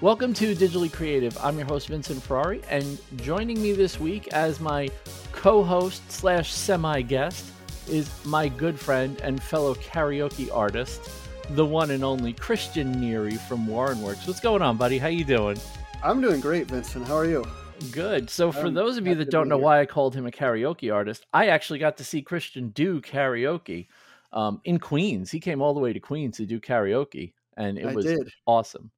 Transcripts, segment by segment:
Welcome to Digitally Creative. I'm your host, Vincent Ferrari, and joining me this week as my co host slash semi guest is my good friend and fellow karaoke artist, the one and only Christian Neary from Warrenwerks. What's going on, buddy? How you doing? I'm doing great, Vincent. How are you? Good. So, for I'm those of you that don't know here. why I called him a karaoke artist, I actually got to see Christian do karaoke um, in Queens. He came all the way to Queens to do karaoke, and it I was did. awesome.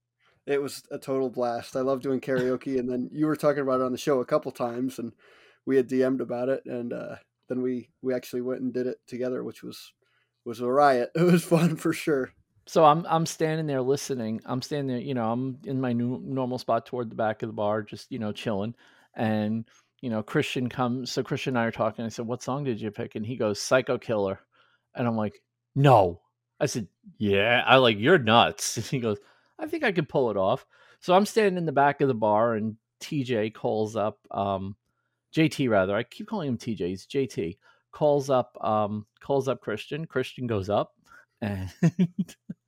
It was a total blast. I love doing karaoke, and then you were talking about it on the show a couple times, and we had DM'd about it, and uh, then we we actually went and did it together, which was was a riot. It was fun for sure. So I'm I'm standing there listening. I'm standing there, you know, I'm in my new normal spot toward the back of the bar, just you know, chilling. And you know, Christian comes. So Christian and I are talking. I said, "What song did you pick?" And he goes, "Psycho Killer." And I'm like, "No." I said, "Yeah." I like, "You're nuts." And he goes, "I think I could pull it off." So I'm standing in the back of the bar, and TJ calls up, um, JT rather. I keep calling him TJ. He's JT. Calls up, um, calls up Christian. Christian goes up, and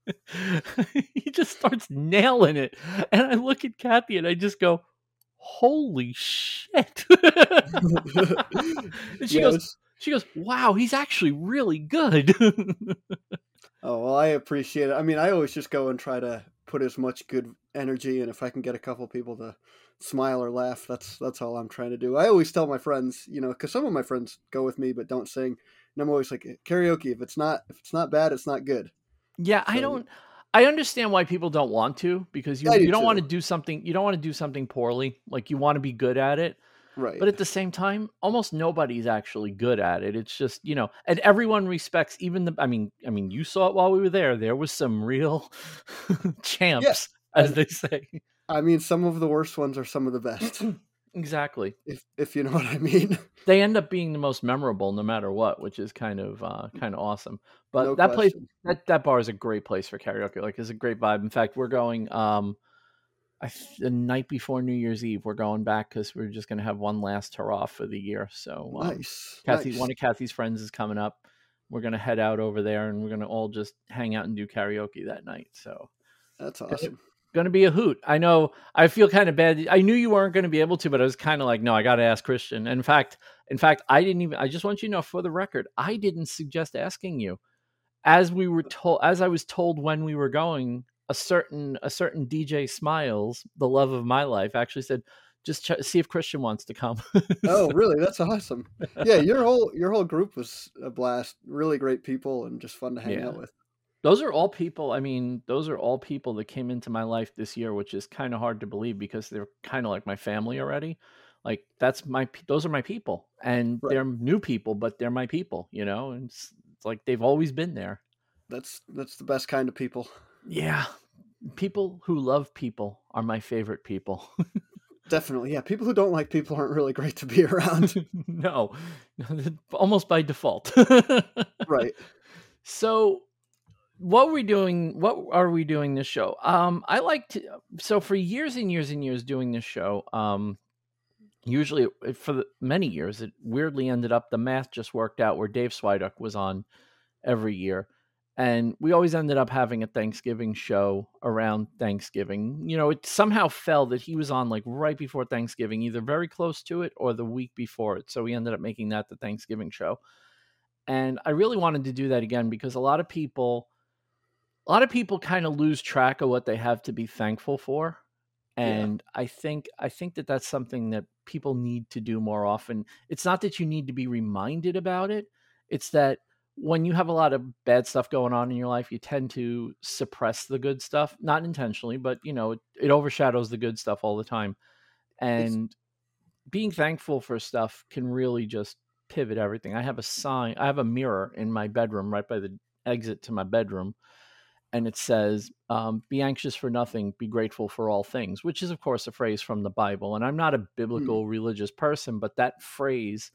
he just starts nailing it. And I look at Kathy and I just go, "Holy shit!" and she goes, "She goes, wow, he's actually really good." Oh well, I appreciate it. I mean, I always just go and try to put as much good energy, and if I can get a couple people to smile or laugh, that's that's all I'm trying to do. I always tell my friends, you know, because some of my friends go with me but don't sing, and I'm always like, eh, karaoke. If it's not if it's not bad, it's not good. yeah, I don't. I understand why people don't want to because you do you don't want to do something you don't want to do something poorly. Like you want to be good at it. Right. But at the same time, almost nobody's actually good at it. It's just, you know, and everyone respects even the I mean, I mean, you saw it while we were there. There was some real champs, as and they say. I mean, some of the worst ones are some of the best, exactly. if if you know what I mean. They end up being the most memorable no matter what, which is kind of uh kind of awesome. But No that place that that bar is a great place for karaoke. Like it's a great vibe. In fact, we're going um I th- the night before New Year's Eve, we're going back because we're just going to have one last hurrah for the year. So, um, Nice, Kathy, nice. one of Kathy's friends is coming up. We're going to head out over there and we're going to all just hang out and do karaoke that night. So, That's awesome. gonna be a hoot. I know I feel kind of bad. I knew you weren't going to be able to, but I was kind of like, no, I got to ask Christian. And in fact, in fact, I didn't even, I just want you to know for the record, I didn't suggest asking you as we were told as i was told when we were going a certain a certain dj smiles the love of my life actually said just ch- see if christian wants to come Oh, really? That's awesome. Yeah, your whole your whole group was a blast. Really great people and just fun to hang yeah out with. those are all people i mean those are all people that came into my life this year which is kind of hard to believe because they're kind of like my family already like that's my those are my people and Right. they're new people but they're my people you know and it's, it's like they've always been there That's that's the best kind of people. Yeah people who love people are my favorite people Definitely. Yeah, people who don't like people aren't really great to be around. no, almost by default. right. so, what we're doing, what are we doing this show? Um, I like to. So for years and years and years doing this show, um, usually for the, many years, it weirdly ended up the math just worked out where Dave Swiduk was on every year. And we always ended up having a Thanksgiving show around Thanksgiving. You know, it somehow fell that he was on like right before Thanksgiving, either very close to it or the week before it. So we ended up making that the Thanksgiving show. And I really wanted to do that again because a lot of people, a lot of people kind of lose track of what they have to be thankful for Yeah. and i think i think that that's something that people need to do more often it's not that you need to be reminded about it it's that when you have a lot of bad stuff going on in your life you tend to suppress the good stuff not intentionally but you know it, it overshadows the good stuff all the time It's and being thankful for stuff can really just pivot everything i have a sign i have a mirror in my bedroom right by the exit to my bedroom and it says, um, "Be anxious for nothing, be grateful for all things," which is, of course, a phrase from the Bible. And I'm not a hmm, biblical religious person, but that phrase,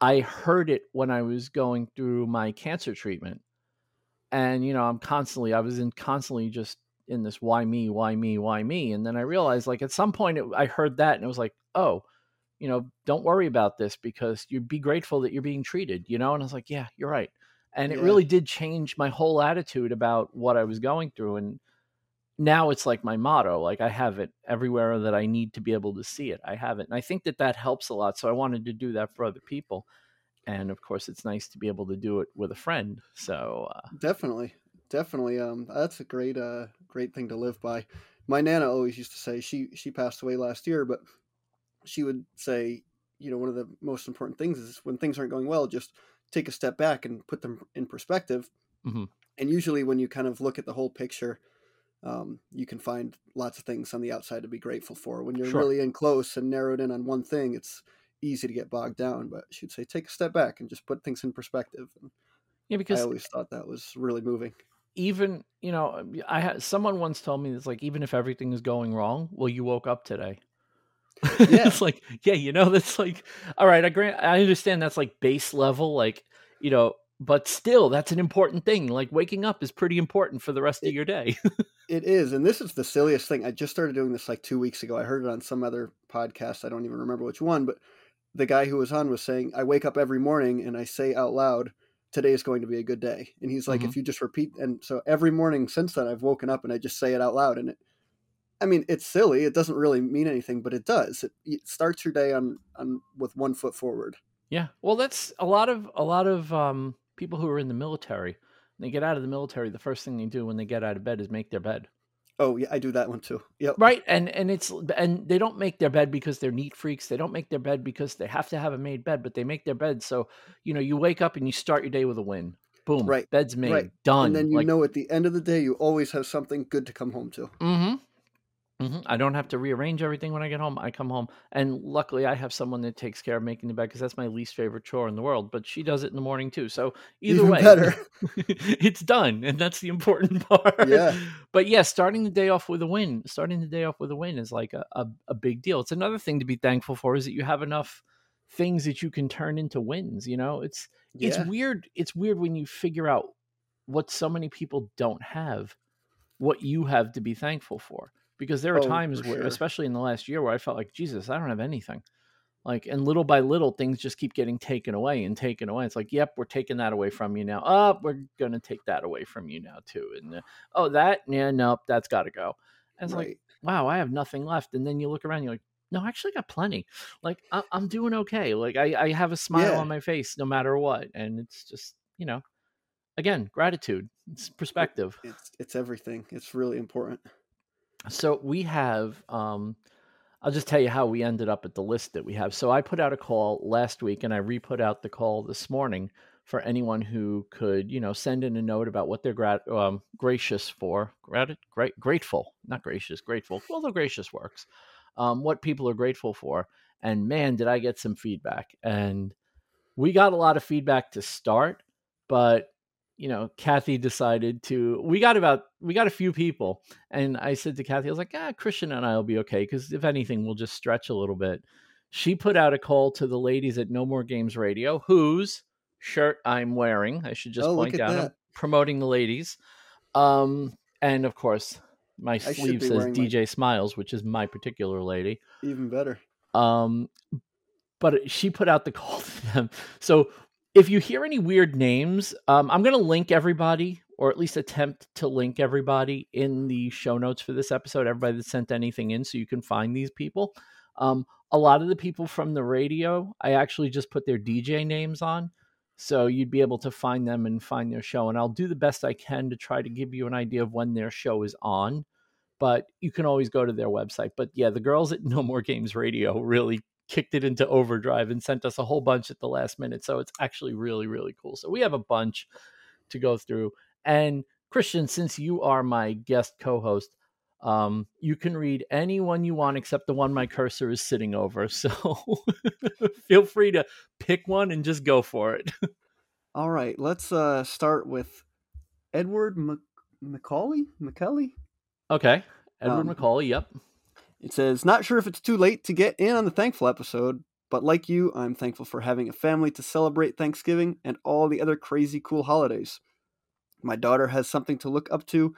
I heard it when I was going through my cancer treatment, and you know, I'm constantly, I was in constantly just in this why me, why me, why me, and then I realized, like at some point, it, I heard that, and it was like, oh, you know, don't worry about this because you'd be grateful that you're being treated, you know. And I was like, yeah, you're right and it really did change my whole attitude about what I was going through. And now it's like my motto. Like I have it everywhere that I need to be able to see it. I have it, and I think that that helps a lot. So I wanted to do that for other people, and of course, it's nice to be able to do it with a friend. So uh, definitely, definitely, um, that's a great, uh, great thing to live by. My nana always used to say she she passed away last year, but she would say, you know, one of the most important things is when things aren't going well, just take a step back and put them in perspective. Mhm. And usually, when you kind of look at the whole picture, um, you can find lots of things on the outside to be grateful for. When you're Sure. really in close and narrowed in on one thing, it's easy to get bogged down. But she'd say, take a step back and just put things in perspective. And yeah, because I always thought that was really moving. even you know, I had someone once told me it's like even if everything is going wrong, well, you woke up today. Yeah. it's like yeah, you know, that's like all right. I grant, I understand that's like base level, like you know, but still, that's an important thing. Like waking up is pretty important for the rest of your day. It is, and this is the silliest thing. I just started doing this like two weeks ago. I heard it on some other podcast. I don't even remember which one, but the guy who was on was saying, "I wake up every morning and I say out loud, today is going to be a good day." And he's like, Mhm. "If you just repeat," and so every morning since then, I've woken up and I just say it out loud, and it. I mean, it's silly. It doesn't really mean anything, but it does. It, it starts your day on on with one foot forward. Yeah. Well, that's a lot of a lot of um, people who are in the military. They get out of the military, the first thing they do when they get out of bed is make their bed. Oh yeah, I do that one too. Yep. Right. And and it's and they don't make their bed because they're neat freaks. They don't make their bed because they have to have a made bed, but they make their bed so you know you wake up and you start your day with a win. Boom. Right, Bed's made. right. Done. And then you like, know at the end of the day, you always have something good to come home to. Mm-hmm. Hmm I don't have to rearrange everything when I get home. I come home, and luckily, I have someone that takes care of making the bed because that's my least favorite chore in the world. But she does it in the morning too. So either Even way, better. it's done, and that's the important part. Yeah. But yeah, starting the day off with a win, starting the day off with a win is like a, a, a big deal. It's another thing to be thankful for is that you have enough things that you can turn into wins. You know, it's it's weird. It's weird when you figure out what so many people don't have, what you have to be thankful for. Because there are Oh, times where, sure. especially in the last year, where I felt like Jesus, I don't have anything. Like, and little by little, things just keep getting taken away and taken away. It's like, yep, we're taking that away from you now. Oh, we're gonna take that away from you now too. And uh, oh, that, yeah, nope, that's got to go. And it's like, wow, I have nothing left. And then you look around, you're like, no, I actually got plenty. Like, I- I'm doing okay. Like, I, I have a smile Yeah. on my face no matter what. And it's just, you know, again, gratitude, it's perspective. It's it's everything. It's really important. So we have, um, I'll just tell you how we ended up at the list that we have. So I put out a call last week and I re put out the call this morning for anyone who could, you know, send in a note about what they're grat- um, gracious for. Grat- great, grateful, not gracious, grateful. Although gracious works. Um, what people are grateful for. And man, did I get some feedback. And we got a lot of feedback to start, but you know, Kathy decided to. We got about we got a few people, and I said to Kathy, I was like, ah, Christian and I will be okay because if anything, we'll just stretch a little bit. She put out a call to the ladies at No More Games Radio, whose shirt I'm wearing. I should just Oh, point out I'm promoting the ladies, um, and of course, my should sleeve says wearing my- DJ Smiles, which is my particular lady. Even better. Um, but she put out the call to them. So if you hear any weird names, um, I'm going to link everybody, or at least attempt to link everybody in the show notes for this episode. Everybody that sent anything in, so you can find these people. Um, a lot of the people from the radio, I actually just put their DJ names on. So you'd be able to find them and find their show. And I'll do the best I can to try to give you an idea of when their show is on. But you can always go to their website. But yeah, the girls at No More Games Radio really kicked it into overdrive and sent us a whole bunch at the last minute. So it's actually really, really cool. So we have a bunch to go through. And Christian, since you are my guest co host, um, you can read any one you want except the one my cursor is sitting over. So feel free to pick one and just go for it. All right, let's uh, start with Edward Mc- Macaulay. Macaulay. Okay. Edward Um, McCauley. Yep. It says, "Not sure if it's too late to get in on the thankful episode, but like you, I'm thankful for having a family to celebrate Thanksgiving and all the other crazy cool holidays. My daughter has something to look up to,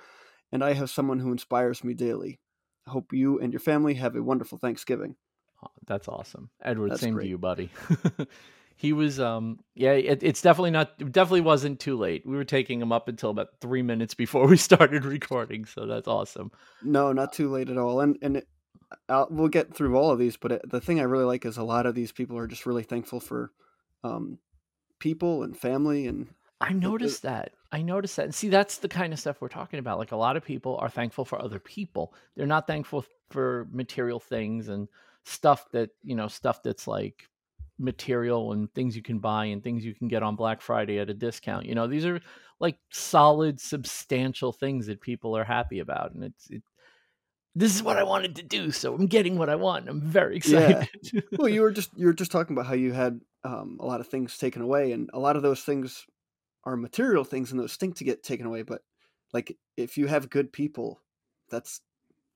and I have someone who inspires me daily. I hope you and your family have a wonderful Thanksgiving." Oh, That's awesome. Edward, That's same great. to you, buddy. he was um yeah it, it's definitely not it definitely wasn't too late we were taking him up until about three minutes before we started recording so that's awesome No, not too late at all. And and I'll, we'll get through all of these, but it, the thing I really like is a lot of these people are just really thankful for um, people and family and i noticed that. I noticed that. And see that's the kind of stuff we're talking about. Like a lot of people are thankful for other people. They're not thankful for material things and stuff that you know stuff that's like material and things you can buy and things you can get on black friday at a discount. You know these are like solid substantial things that people are happy about and it's it, this is what i wanted to do so i'm getting what i want i'm very Yeah. excited well, you were just you were just talking about how you had um, a lot of things taken away, and a lot of those things are material things, and those stink to get taken away. But like, if you have good people, that's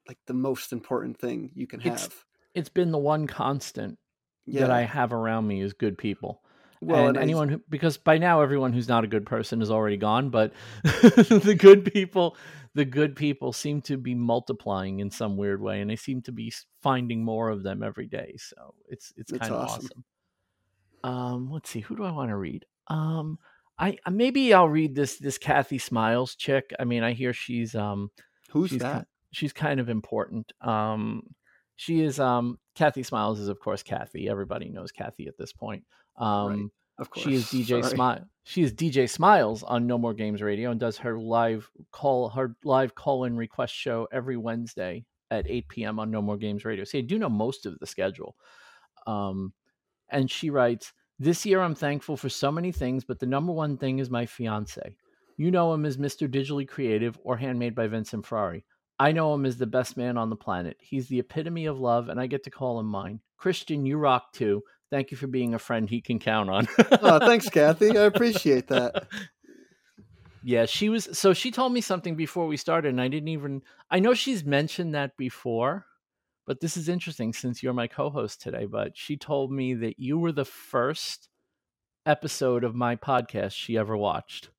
like the most important thing you can It's- have. it's been the one constant Yeah. that I have around me is good people. well, and I- anyone who, because by now everyone who's not a good person is already gone, but the good people, the good people seem to be multiplying in some weird way, and they seem to be finding more of them every day. So it's it's kind of awesome. awesome. Um, let's see, who do I want to read? Um, I I- maybe I'll read this this Kathy Smiles chick. I mean, I hear she's um who's she's that? ki- she's kind of important. Um, she is um Kathy Smiles is of course Kathy. Everybody knows Kathy at this point. Um, Of course, she is DJ. Smile. She is DJ Smiles on No More Games Radio and does her live call her live call in request show every Wednesday at 8 p.m. on No More Games Radio. See, I do know most of the schedule. Um, and she writes, "This year I'm thankful for so many things, but the number one thing is my fiance. You know him as Mr. Digitally Creative or Handmade by Vincent Ferrari. I know him as the best man on the planet. He's the epitome of love, and I get to call him mine. Christian, you rock too. Thank you for being a friend he can count on. oh, thanks, Kathy. I appreciate that. Yeah, she was. So she told me something before we started, and I didn't even. I know she's mentioned that before, but this is interesting since you're my co-host today. But she told me that you were the first episode of my podcast she ever watched.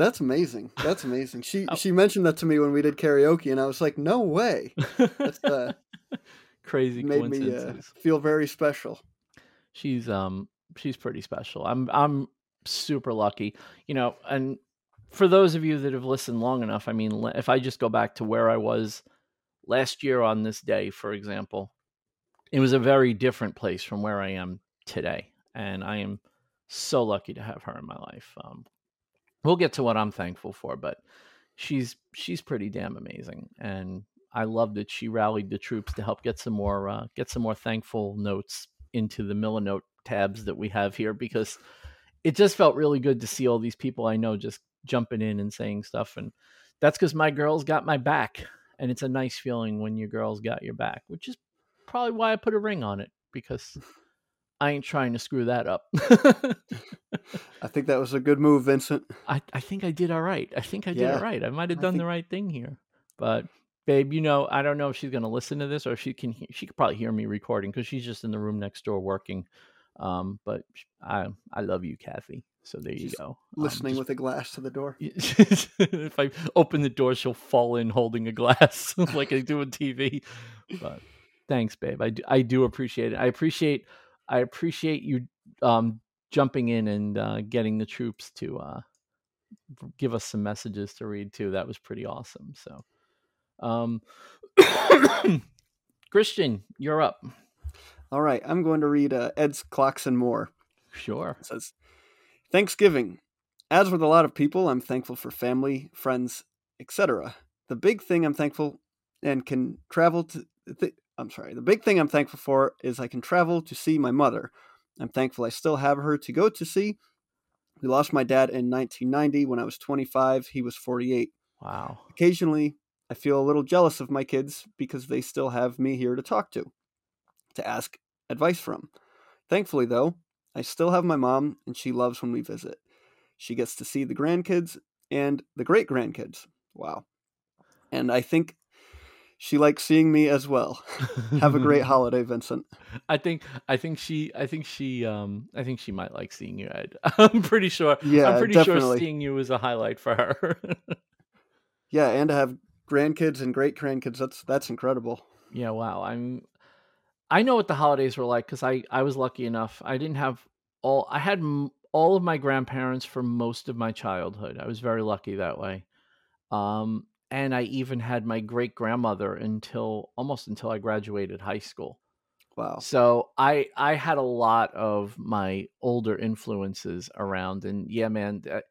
That's amazing. That's amazing. She Oh. she mentioned that to me when we did karaoke, and I was like, no way. That's uh, Crazy made me uh, feel very special. she's um she's pretty special. I'm I'm super lucky, you know. And for those of you that have listened long enough, I mean, if I just go back to where I was last year on this day, for example, it was a very different place from where I am today, and I am so lucky to have her in my life. Um, we'll get to what I'm thankful for, but she's she's pretty damn amazing, and I love that she rallied the troops to help get some more uh, get some more thankful notes into the Milanote tabs that we have here because it just felt really good to see all these people I know just jumping in and saying stuff, and that's because my girls got my back, and it's a nice feeling when your girls got your back, which is probably why I put a ring on it because I ain't trying to screw that up. I think that was a good move, Vincent. I, I think I did all right. I think I did Yeah, all right. I might have done the right thing here. But babe, you know, I don't know if she's going to listen to this or if she can. He- she could probably hear me recording because she's just in the room next door working. Um, but I I love you, Kathy. So there you She's go. Um, Listening just- with a glass to the door. if I open the door, she'll fall in holding a glass like I do on TV. But thanks, babe. I do, I do appreciate it. I appreciate I appreciate you um, jumping in and uh, getting the troops to uh, give us some messages to read too. That was pretty awesome. So, um, Christian, you're up. All right, I'm going to read uh, Ed's Clocks and More. Sure. It says, Thanksgiving. As with a lot of people, I'm thankful for family, friends, etc. The big thing I'm thankful and can travel to. Th- I'm sorry. The big thing I'm thankful for is I can travel to see my mother. I'm thankful I still have her to go to see. We lost my dad in 1990 when I was 25. He was 48. Wow. Occasionally, I feel a little jealous of my kids because they still have me here to talk to, to ask advice from. Thankfully, though, I still have my mom, and she loves when we visit. She gets to see the grandkids and the great grandkids. Wow. And I think she likes seeing me as well. have a great holiday, Vincent. I think I think she I think she um I think she might like seeing you Ed. I'm pretty sure Yeah, I'm pretty sure seeing you is a highlight for her. Yeah, and to have grandkids and great grandkids, that's that's incredible. yeah, wow. I'm I know what the holidays were like cuz I I was lucky enough. I didn't have all I had m- all of my grandparents for most of my childhood. I was very lucky that way. Um, and I even had my great grandmother until almost until I graduated high school. Wow. So I I had a lot of my older influences around, and yeah, man, that,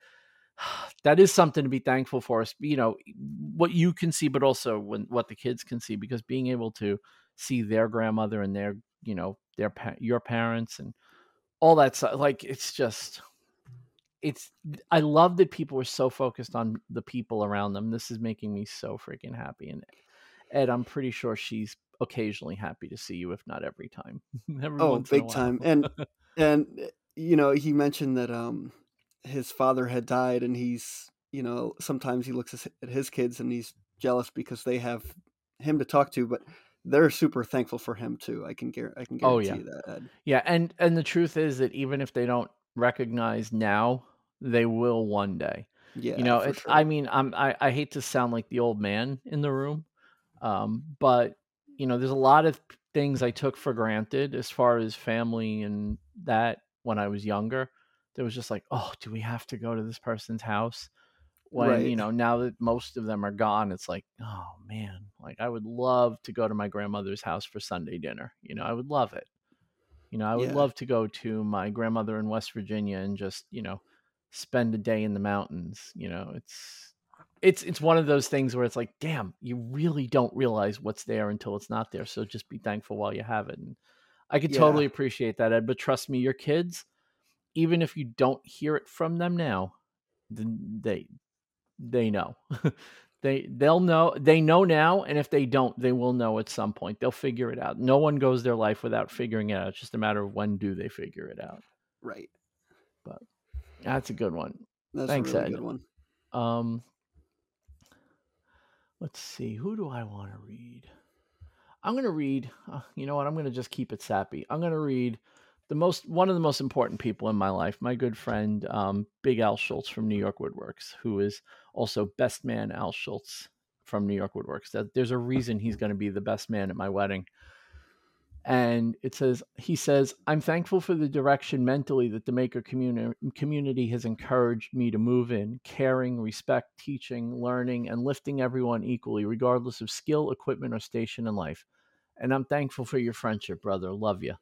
that is something to be thankful for. Us, You know what you can see, but also when what the kids can see, because being able to see their grandmother and their you know their your parents and all that stuff, like it's just it's I love that people are so focused on the people around them. This is making me so freaking happy. And Ed, I'm pretty sure she's occasionally happy to see you, if not every time. every oh, big time. And and eh, you know, he mentioned that um his father had died, and he's you know sometimes he looks at his kids and he's jealous because they have him to talk to, but they're super thankful for him too. I can guarantee. I can guarantee oh, yeah. that. Ed. Yeah, and and the truth is that even if they don't recognize now, they will one day. Yeah, you know, sure. I mean, I'm I, I hate to sound like the old man in the room, um, but you know, there's a lot of things I took for granted as far as family and that when I was younger. There was just like, oh, do we have to go to this person's house? When Right. you know now that most of them are gone, it's like, oh man, like I would love to go to my grandmother's house for Sunday dinner. You know, I would love it. You know, I would Yeah. love to go to my grandmother in West Virginia and just, you know, spend a day in the mountains. You know, it's it's it's one of those things where it's like, damn, you really don't realize what's there until it's not there. So just be thankful while you have it. And I could Yeah. totally appreciate that, Ed. But trust me, your kids, even if you don't hear it from them now, then they they know. they they'll know they know now, and if they don't, they will know at some point. They'll figure it out. No one goes their life without figuring it out. It's just a matter of when do they figure it out. Right. But that's a good one. That's Thanks, a really Ed. good one. Um, let's see. Who do I want to read? I'm going to read. Uh, you know what? I'm going to just keep it sappy. I'm going to read the most one of the most important people in my life, my good friend um, Big Al Schultz from New York Woodworx, who is also best man Al Schultz from New York Woodworx. That there's a reason he's going to be the best man at my wedding. And it says he says, "I'm thankful for the direction mentally that the maker community community has encouraged me to move in, caring, respect, teaching, learning, and lifting everyone equally, regardless of skill, equipment, or station in life. And I'm thankful for your friendship, brother. Love you,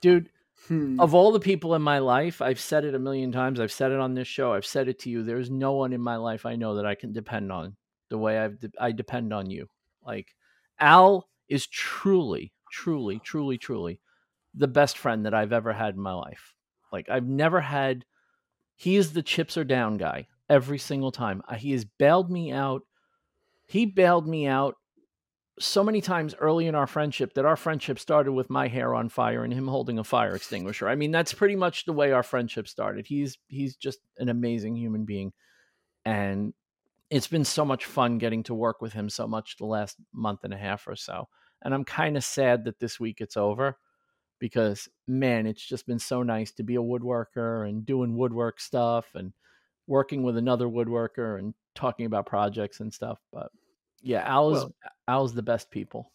dude." Hmm. of all the people in my life, I've said it a million times. I've said it on this show. I've said it to you. There's no one in my life I know that I can depend on the way I've de- I depend on you. Like Al is truly, truly, truly, truly the best friend that I've ever had in my life. Like I've never had. He is the chips are down guy every single time. He has bailed me out. He bailed me out so many times early in our friendship that our friendship started with my hair on fire and him holding a fire extinguisher. I mean, that's pretty much the way our friendship started. He's he's just an amazing human being and it's been so much fun getting to work with him so much the last month and a half or so. And I'm kind of sad that this week it's over because man, it's just been so nice to be a woodworker and doing woodwork stuff and working with another woodworker and talking about projects and stuff. But yeah, Al is Well- Al's the best people.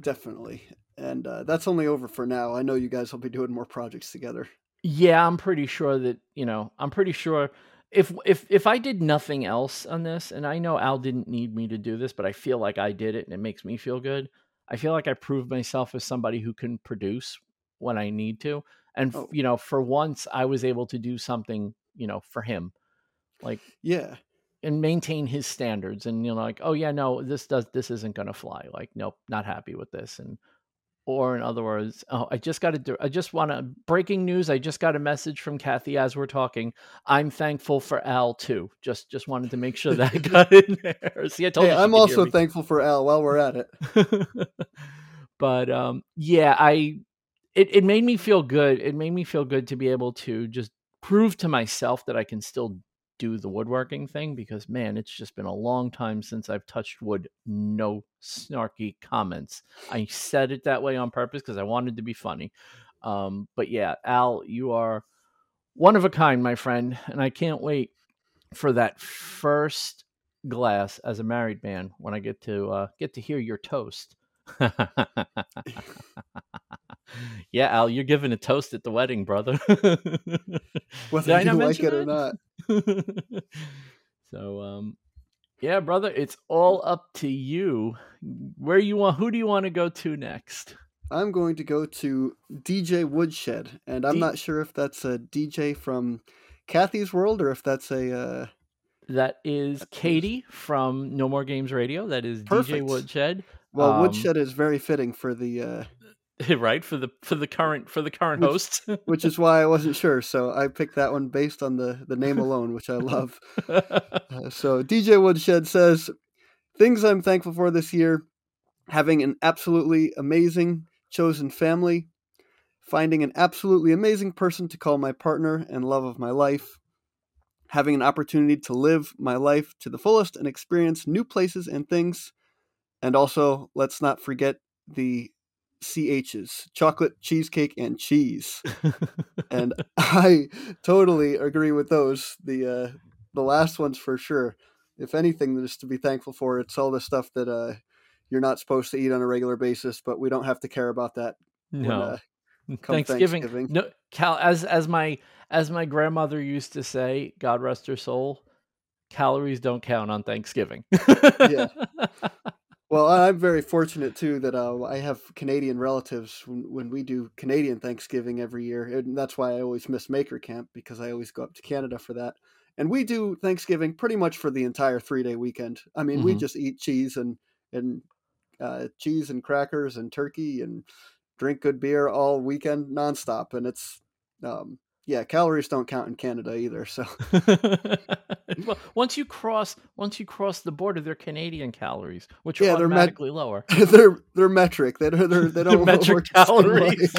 Definitely. And uh, that's only over for now. I know you guys will be doing more projects together. Yeah, I'm pretty sure that, you know, I'm pretty sure if if if I did nothing else on this and I know Al didn't need me to do this, but I feel like I did it and it makes me feel good. I feel like I proved myself as somebody who can produce when I need to. And Oh. you know, for once I was able to do something, you know, for him. Like Yeah. And maintain his standards and you know like oh yeah no this does this isn't going to fly like nope not happy with this and or in other words oh i just got to do i just want to breaking news i just got a message from kathy as we're talking. I'm thankful for al too. Just just wanted to make sure that got in there. See i told Hey, you I'm also thankful for Al while we're at it. but um yeah i it, it made me feel good it made me feel good to be able to just prove to myself that i can still do the woodworking thing because man it's just been a long time since i've touched wood. No snarky comments. I said it that way on purpose because i wanted to be funny. Um but yeah al you are one of a kind my friend and i can't wait for that first glass as a married man when i get to uh get to hear your toast. Yeah, Al, you're giving a toast at the wedding, brother. Whether I you like it or not. so, um, yeah, brother, it's all up to you. Where you want? Who do you want to go to next? I'm going to go to DJ Woodshed, and I'm D- not sure if that's a DJ from Kathy's World or if that's a. Uh, That is Katie from No More Games Radio. That is DJ Woodshed. well, Um, Woodshed is very fitting for the, uh, right for the for the current for the current Which- host. which is why I wasn't sure. So I picked that one based on the the name alone, which I love. Uh, so DJ Woodshed says, "Things I'm thankful for this year: having an absolutely amazing chosen family, finding an absolutely amazing person to call my partner and love of my life, having an opportunity to live my life to the fullest and experience new places and things, and also let's not forget the CHs: chocolate, cheesecake, and cheese." and I totally agree with those. The uh, the last ones for sure. If anything, there's to be thankful for. It's all the stuff that uh, you're not supposed to eat on a regular basis, but we don't have to care about that. when, no. uh, come Thanksgiving. Thanksgiving. No, cal as as my as my grandmother used to say, God rest her soul, calories don't count on Thanksgiving. Yeah. well, I'm very fortunate too that uh, I have Canadian relatives when, when we do Canadian Thanksgiving every year, and that's why I always miss Maker Camp because I always go up to Canada for that. And we do Thanksgiving pretty much for the entire three day weekend. I mean, we Mhm. just eat cheese and and uh, cheese and crackers and turkey and drink good beer all weekend nonstop, and it's um, yeah, calories don't count in Canada either. So well, once you cross once you cross the border, they're Canadian calories, which Yeah, are they're met- lower. they're they're metric. They don't they're, they They're don't metric work the same way. calories.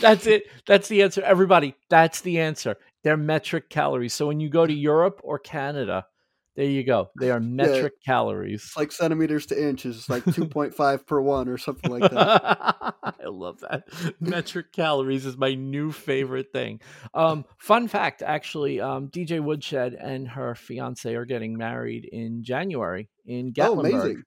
that's it. That's the answer. Everybody, that's the answer. They're metric calories. So when you go to Europe or Canada, there you go. They are metric calories. Like centimeters to inches. Like 2.5 per one or something like that. I love that. Metric calories is my new favorite thing. Um, fun fact, actually, um, DJ Woodshed and her fiance are getting married in January in Gatlinburg. Oh, amazing.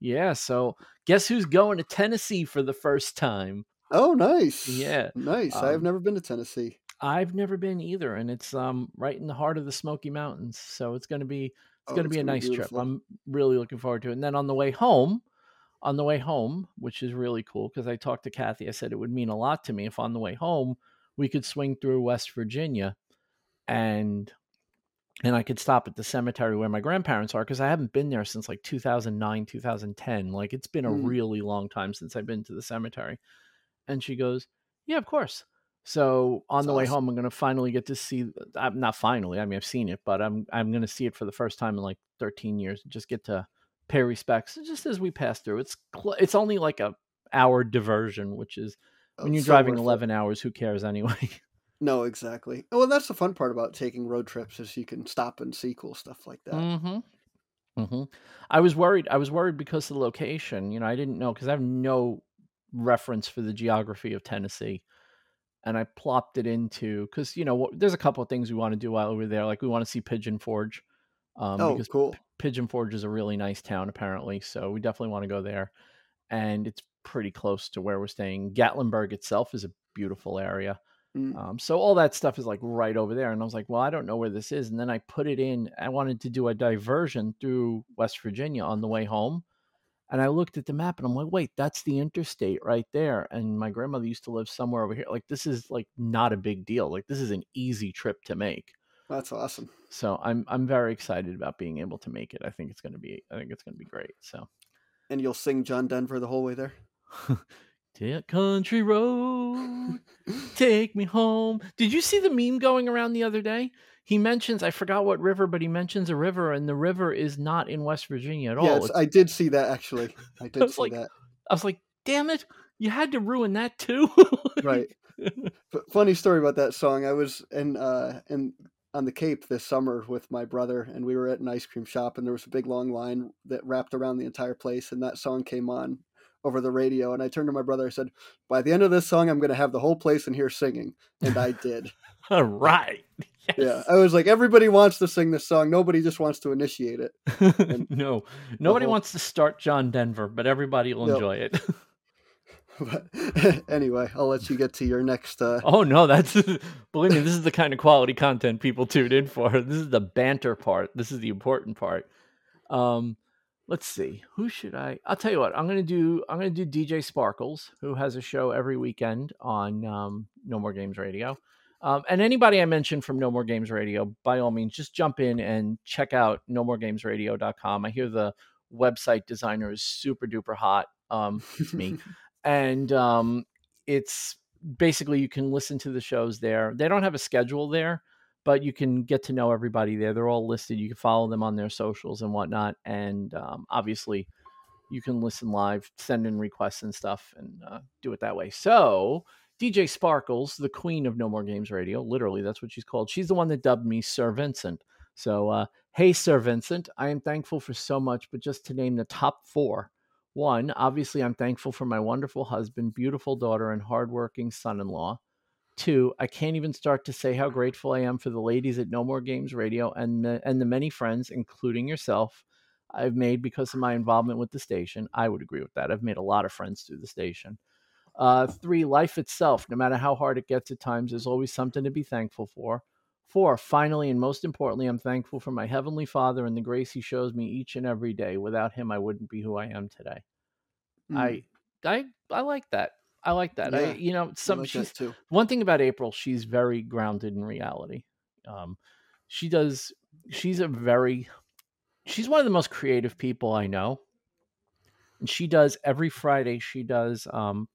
Yeah, so guess who's going to Tennessee for the first time? Oh, nice. Yeah, Nice. I have um, never been to Tennessee. I've never been either, and it's um right in the heart of the Smoky Mountains, so it's gonna be it's Oh, gonna be a be nice trip. I'm really looking forward to it. And then on the way home, on the way home, which is really cool because I talked to Kathy, I said it would mean a lot to me if on the way home we could swing through West Virginia, and and I could stop at the cemetery where my grandparents are because I haven't been there since like 2009, 2010. Like it's been a Mm. really long time since I've been to the cemetery. And she goes, "Yeah, of course." So on That's the way home, I'm gonna finally get to see. I'm Not finally. I mean, I've seen it, but I'm I'm gonna see it for the first time in like 13 years. Just get to pay respects just as we pass through. It's cl- it's only like a hour diversion, which is Oh, when you're so driving worth it. 11 hours. Who cares anyway? No, exactly. Well, that's the fun part about taking road trips is you can stop and see cool stuff like that. Mm-hmm. Mm-hmm. I was worried. I was worried because of the location. You know, I didn't know because I have no reference for the geography of Tennessee, and I plopped it into because you know what, there's a couple of things we want to do while we're there. Like we want to see Pigeon Forge, um, oh, because cool. Pigeon Forge is a really nice town apparently. So we definitely want to go there, and it's pretty close to where we're staying. Gatlinburg itself is a beautiful area. Mm. Um, so all that stuff is like right over there. And I was like, well, I don't know where this is. And then I put it in. I wanted to do a diversion through West Virginia on the way home. And I looked at the map and I'm like, wait, that's the interstate right there. And my grandmother used to live somewhere over here. Like, this is like not a big deal. Like, this is an easy trip to make. That's awesome. So I'm I'm very excited about being able to make it. I think it's gonna be I think it's gonna be great. So And you'll sing John Denver the whole way there. Take country road, take me home. Did you see the meme going around the other day? He mentions I forgot what river, but he mentions a river, and the river is not in West Virginia at all. It's- it's, I did see that actually. I did was see like, that. I was like, damn it, you had to ruin that too. Right. F- funny story about that song. I was in uh in on the Cape this summer with my brother, and we were at an ice cream shop, and there was a big long line that wrapped around the entire place, and that song came on over the radio, and I turned to my brother. I said, "By the end of this song, I'm going to have the whole place in here singing," and I did. all right. Yes. Yeah, I was like, everybody wants to sing this song. Nobody just wants to initiate it. no, nobody whole- wants to start John Denver, but everybody will Yep. enjoy it. but anyway, I'll let you get to your next. Uh... Oh no, that's believe me, this is the kind of quality content people tune in for. This is the banter part. This is the important part. Um, let's see, who should I? I'll tell you what. I'm gonna do. I'm gonna do DJ Sparkles, who has a show every weekend on um, No More Games Radio. Um, and anybody I mentioned from No More Games Radio, by all means, just jump in and check out nomoregamesradio.com. I hear the website designer is super duper hot. Um, it's me. and um, it's basically you can listen to the shows there. They don't have a schedule there, but you can get to know everybody there. They're all listed. You can follow them on their socials and whatnot. And um, obviously, you can listen live, send in requests and stuff, and uh, do it that way. So, DJ Sparkles, the queen of No More Games Radio, literally, that's what she's called. She's the one that dubbed me Sir Vincent. So, uh, hey, Sir Vincent, I am thankful for so much, but just to name the top four. One, obviously, I'm thankful for my wonderful husband, beautiful daughter, and hardworking son in law. Two, I can't even start to say how grateful I am for the ladies at No More Games Radio and the, and the many friends, including yourself, I've made because of my involvement with the station. I would agree with that. I've made a lot of friends through the station. Uh, three, life itself, no matter how hard it gets at times, there's always something to be thankful for. Four, finally, and most importantly, I'm thankful for my Heavenly Father and the grace He shows me each and every day. Without Him, I wouldn't be who I am today. Mm. I, I, I like that. I like that. Yeah, I, you know, some like she's too. one thing about April, she's very grounded in reality. Um, she does. She's a very, she's one of the most creative people I know. And she does every Friday. She does um,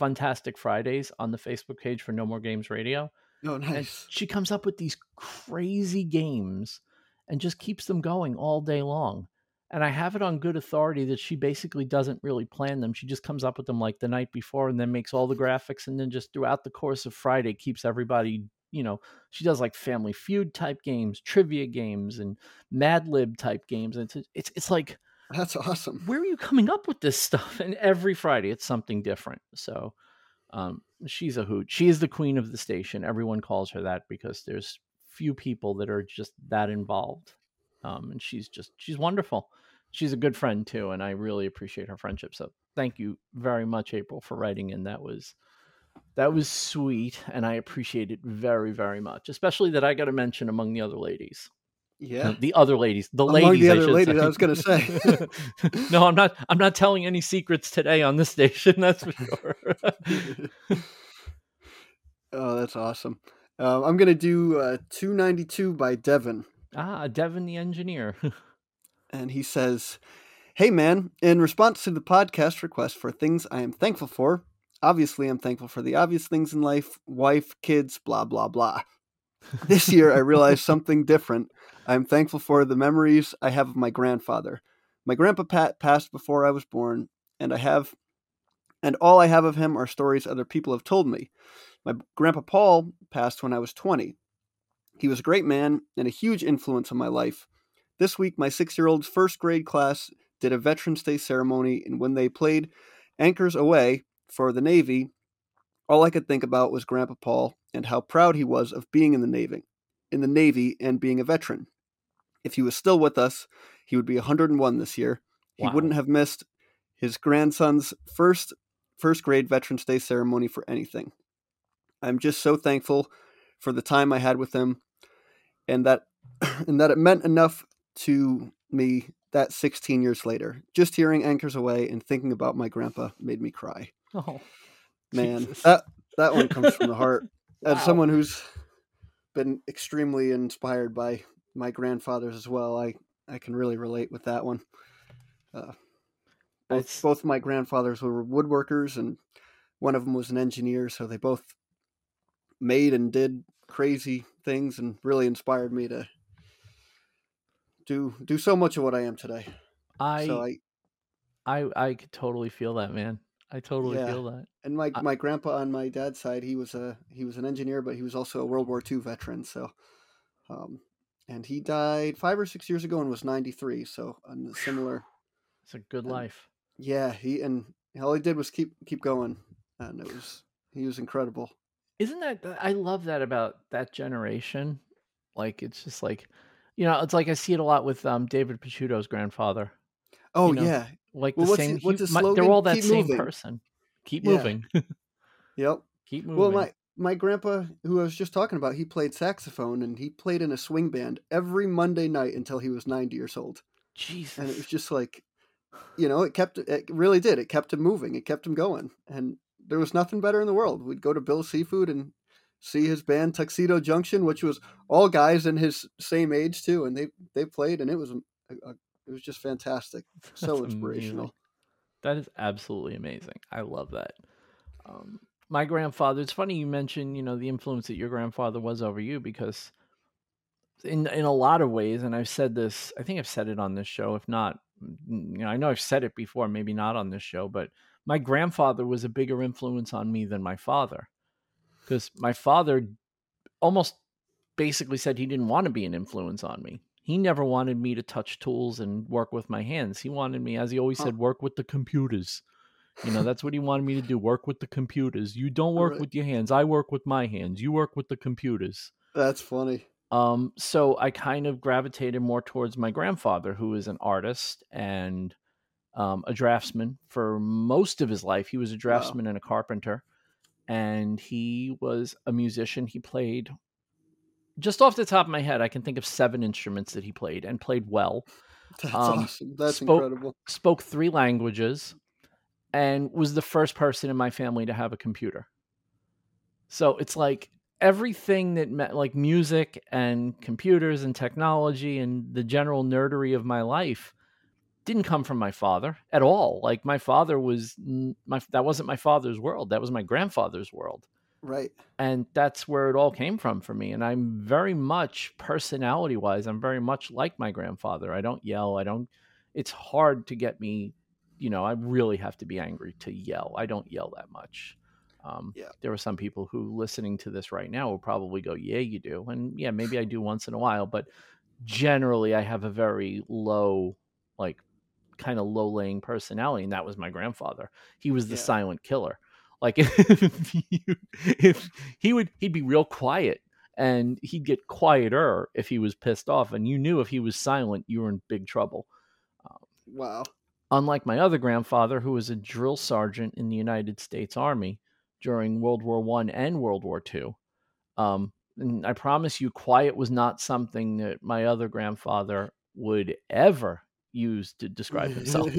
Fantastic Fridays on the Facebook page for No More Games Radio. Oh, nice. And she comes up with these crazy games and just keeps them going all day long. And I have it on good authority that she basically doesn't really plan them. She just comes up with them like the night before and then makes all the graphics and then just throughout the course of Friday keeps everybody, you know, she does like family feud type games, trivia games and Mad Lib type games. And it's it's, it's like that's awesome. Where are you coming up with this stuff? And every Friday it's something different. So um, she's a hoot. She is the queen of the station. Everyone calls her that because there's few people that are just that involved. Um, and she's just she's wonderful. She's a good friend too, and I really appreciate her friendship. So thank you very much, April, for writing in. That was that was sweet, and I appreciate it very very much. Especially that I got to mention among the other ladies. Yeah, the other ladies, the Among ladies. The other I ladies, say. I was going to say. no, I'm not. I'm not telling any secrets today on this station. That's for sure. oh, that's awesome. Uh, I'm going to do uh, 292 by Devin. Ah, Devin the engineer. and he says, "Hey man, in response to the podcast request for things I am thankful for, obviously I'm thankful for the obvious things in life: wife, kids, blah blah blah." This year I realized something different. I'm thankful for the memories I have of my grandfather. My grandpa Pat passed before I was born, and I have and all I have of him are stories other people have told me. My grandpa Paul passed when I was 20. He was a great man and a huge influence on my life. This week, my six year old's first grade class did a Veterans Day ceremony, and when they played Anchors Aweigh for the Navy, all I could think about was Grandpa Paul and how proud he was of being in the Navy, in the Navy and being a veteran. If he was still with us, he would be 101 this year. He wow. wouldn't have missed his grandson's first first grade Veterans Day ceremony for anything. I'm just so thankful for the time I had with him and that and that it meant enough to me that 16 years later. Just hearing Anchors Aweigh and thinking about my grandpa made me cry. Oh. Man, that that one comes from the heart. Wow. As someone who's been extremely inspired by my grandfathers as well, I I can really relate with that one. Uh, both both my grandfathers were woodworkers, and one of them was an engineer, so they both made and did crazy things, and really inspired me to do do so much of what I am today. I so I, I I could totally feel that, man. I totally yeah. feel that. And my my grandpa on my dad's side, he was a he was an engineer, but he was also a World War II veteran. So, um, and he died five or six years ago and was ninety three. So, a similar. It's a good and, life. Yeah, he and all he did was keep keep going, and it was he was incredible. Isn't that I love that about that generation? Like it's just like, you know, it's like I see it a lot with um, David Picciuto's grandfather. Oh you know, yeah, like well, the same. He, what's he, my, they're all that Keep same moving. person. Keep Yeah. moving. Yep. Keep moving. Well, my my grandpa, who I was just talking about, he played saxophone and he played in a swing band every Monday night until he was 90 years old. Jesus. And it was just like, you know, it kept it really did. It kept him moving. It kept him going. And there was nothing better in the world. We'd go to Bill Seafood and see his band Tuxedo Junction, which was all guys in his same age too, and they they played, and it was a, a, it was just fantastic, so That's inspirational. amazing. That is absolutely amazing. I love that. Um, my grandfather. It's funny you mentioned, you know, the influence that your grandfather was over you because, in in a lot of ways, and I've said this. I think I've said it on this show. If not, mm, you know, I know I've said it before. Maybe not on this show, but my grandfather was a bigger influence on me than my father because my father almost basically said he didn't want to be an influence on me. He never wanted me to touch tools and work with my hands. He wanted me, as he always Huh. said, work with the computers. You know, that's what he wanted me to do work with the computers. You don't work Right. with your hands. I work with my hands. You work with the computers. That's funny. Um, so I kind of gravitated more towards my grandfather, who is an artist and um, a draftsman for most of his life. He was a draftsman and a carpenter, and he was a musician. He played just off the top of my head, I can think of seven instruments that he played and played well. That's Um, awesome. That's spoke- incredible. Spoke three languages, and was the first person in my family to have a computer. So it's like everything that met like music and computers and technology and the general nerdery of my life didn't come from my father at all. Like my father was my that wasn't my father's world. That was my grandfather's world Right. and that's where it all came from for me. And i'm very much personality wise i'm very much like my grandfather. I don't yell. I don't it's hard to get me you know i really have to be angry to yell. I don't yell that much. Um, Yeah. there are some people who listening to this right now will probably go yeah you do. And yeah maybe i do once in a while but generally i have a very low like kind of low laying personality and that was my grandfather. He was the Yeah. silent killer like if, you, if he would he'd be real quiet and he'd get quieter if he was pissed off and you knew if he was silent you were in big trouble Wow. unlike my other grandfather who was a drill sergeant in the united states army during world war one and world war two um, and i promise you quiet was not something that my other grandfather would ever use to describe himself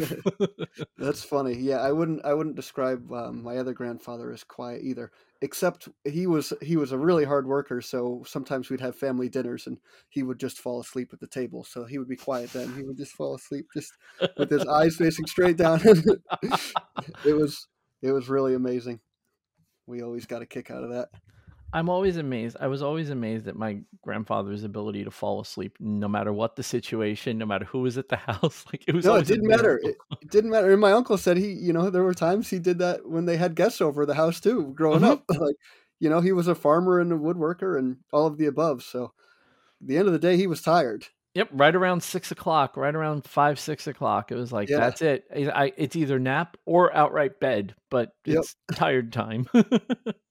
That's funny. Yeah, I wouldn't. I wouldn't describe um, my other grandfather as quiet either. Except he was he was a really hard worker. So sometimes we'd have family dinners, and he would just fall asleep at the table. So he would be quiet then. He would just fall asleep, just with his eyes facing straight down. it was it was really amazing. We always got a kick out of that. I'm always amazed. I was always amazed at my grandfather's ability to fall asleep, no matter what the situation, no matter who was at the house. Like it was. No, it didn't matter. It, it didn't matter. And my uncle said he, you know, there were times he did that when they had guests over the house too, growing Mhm. up. Like, you know, he was a farmer and a woodworker and all of the above. So, at the end of the day, he was tired. Yep, right around six o'clock, right around five, six o'clock. It was like Yeah. that's it. I, I- it's either nap or outright bed, but Yep. it's tired time.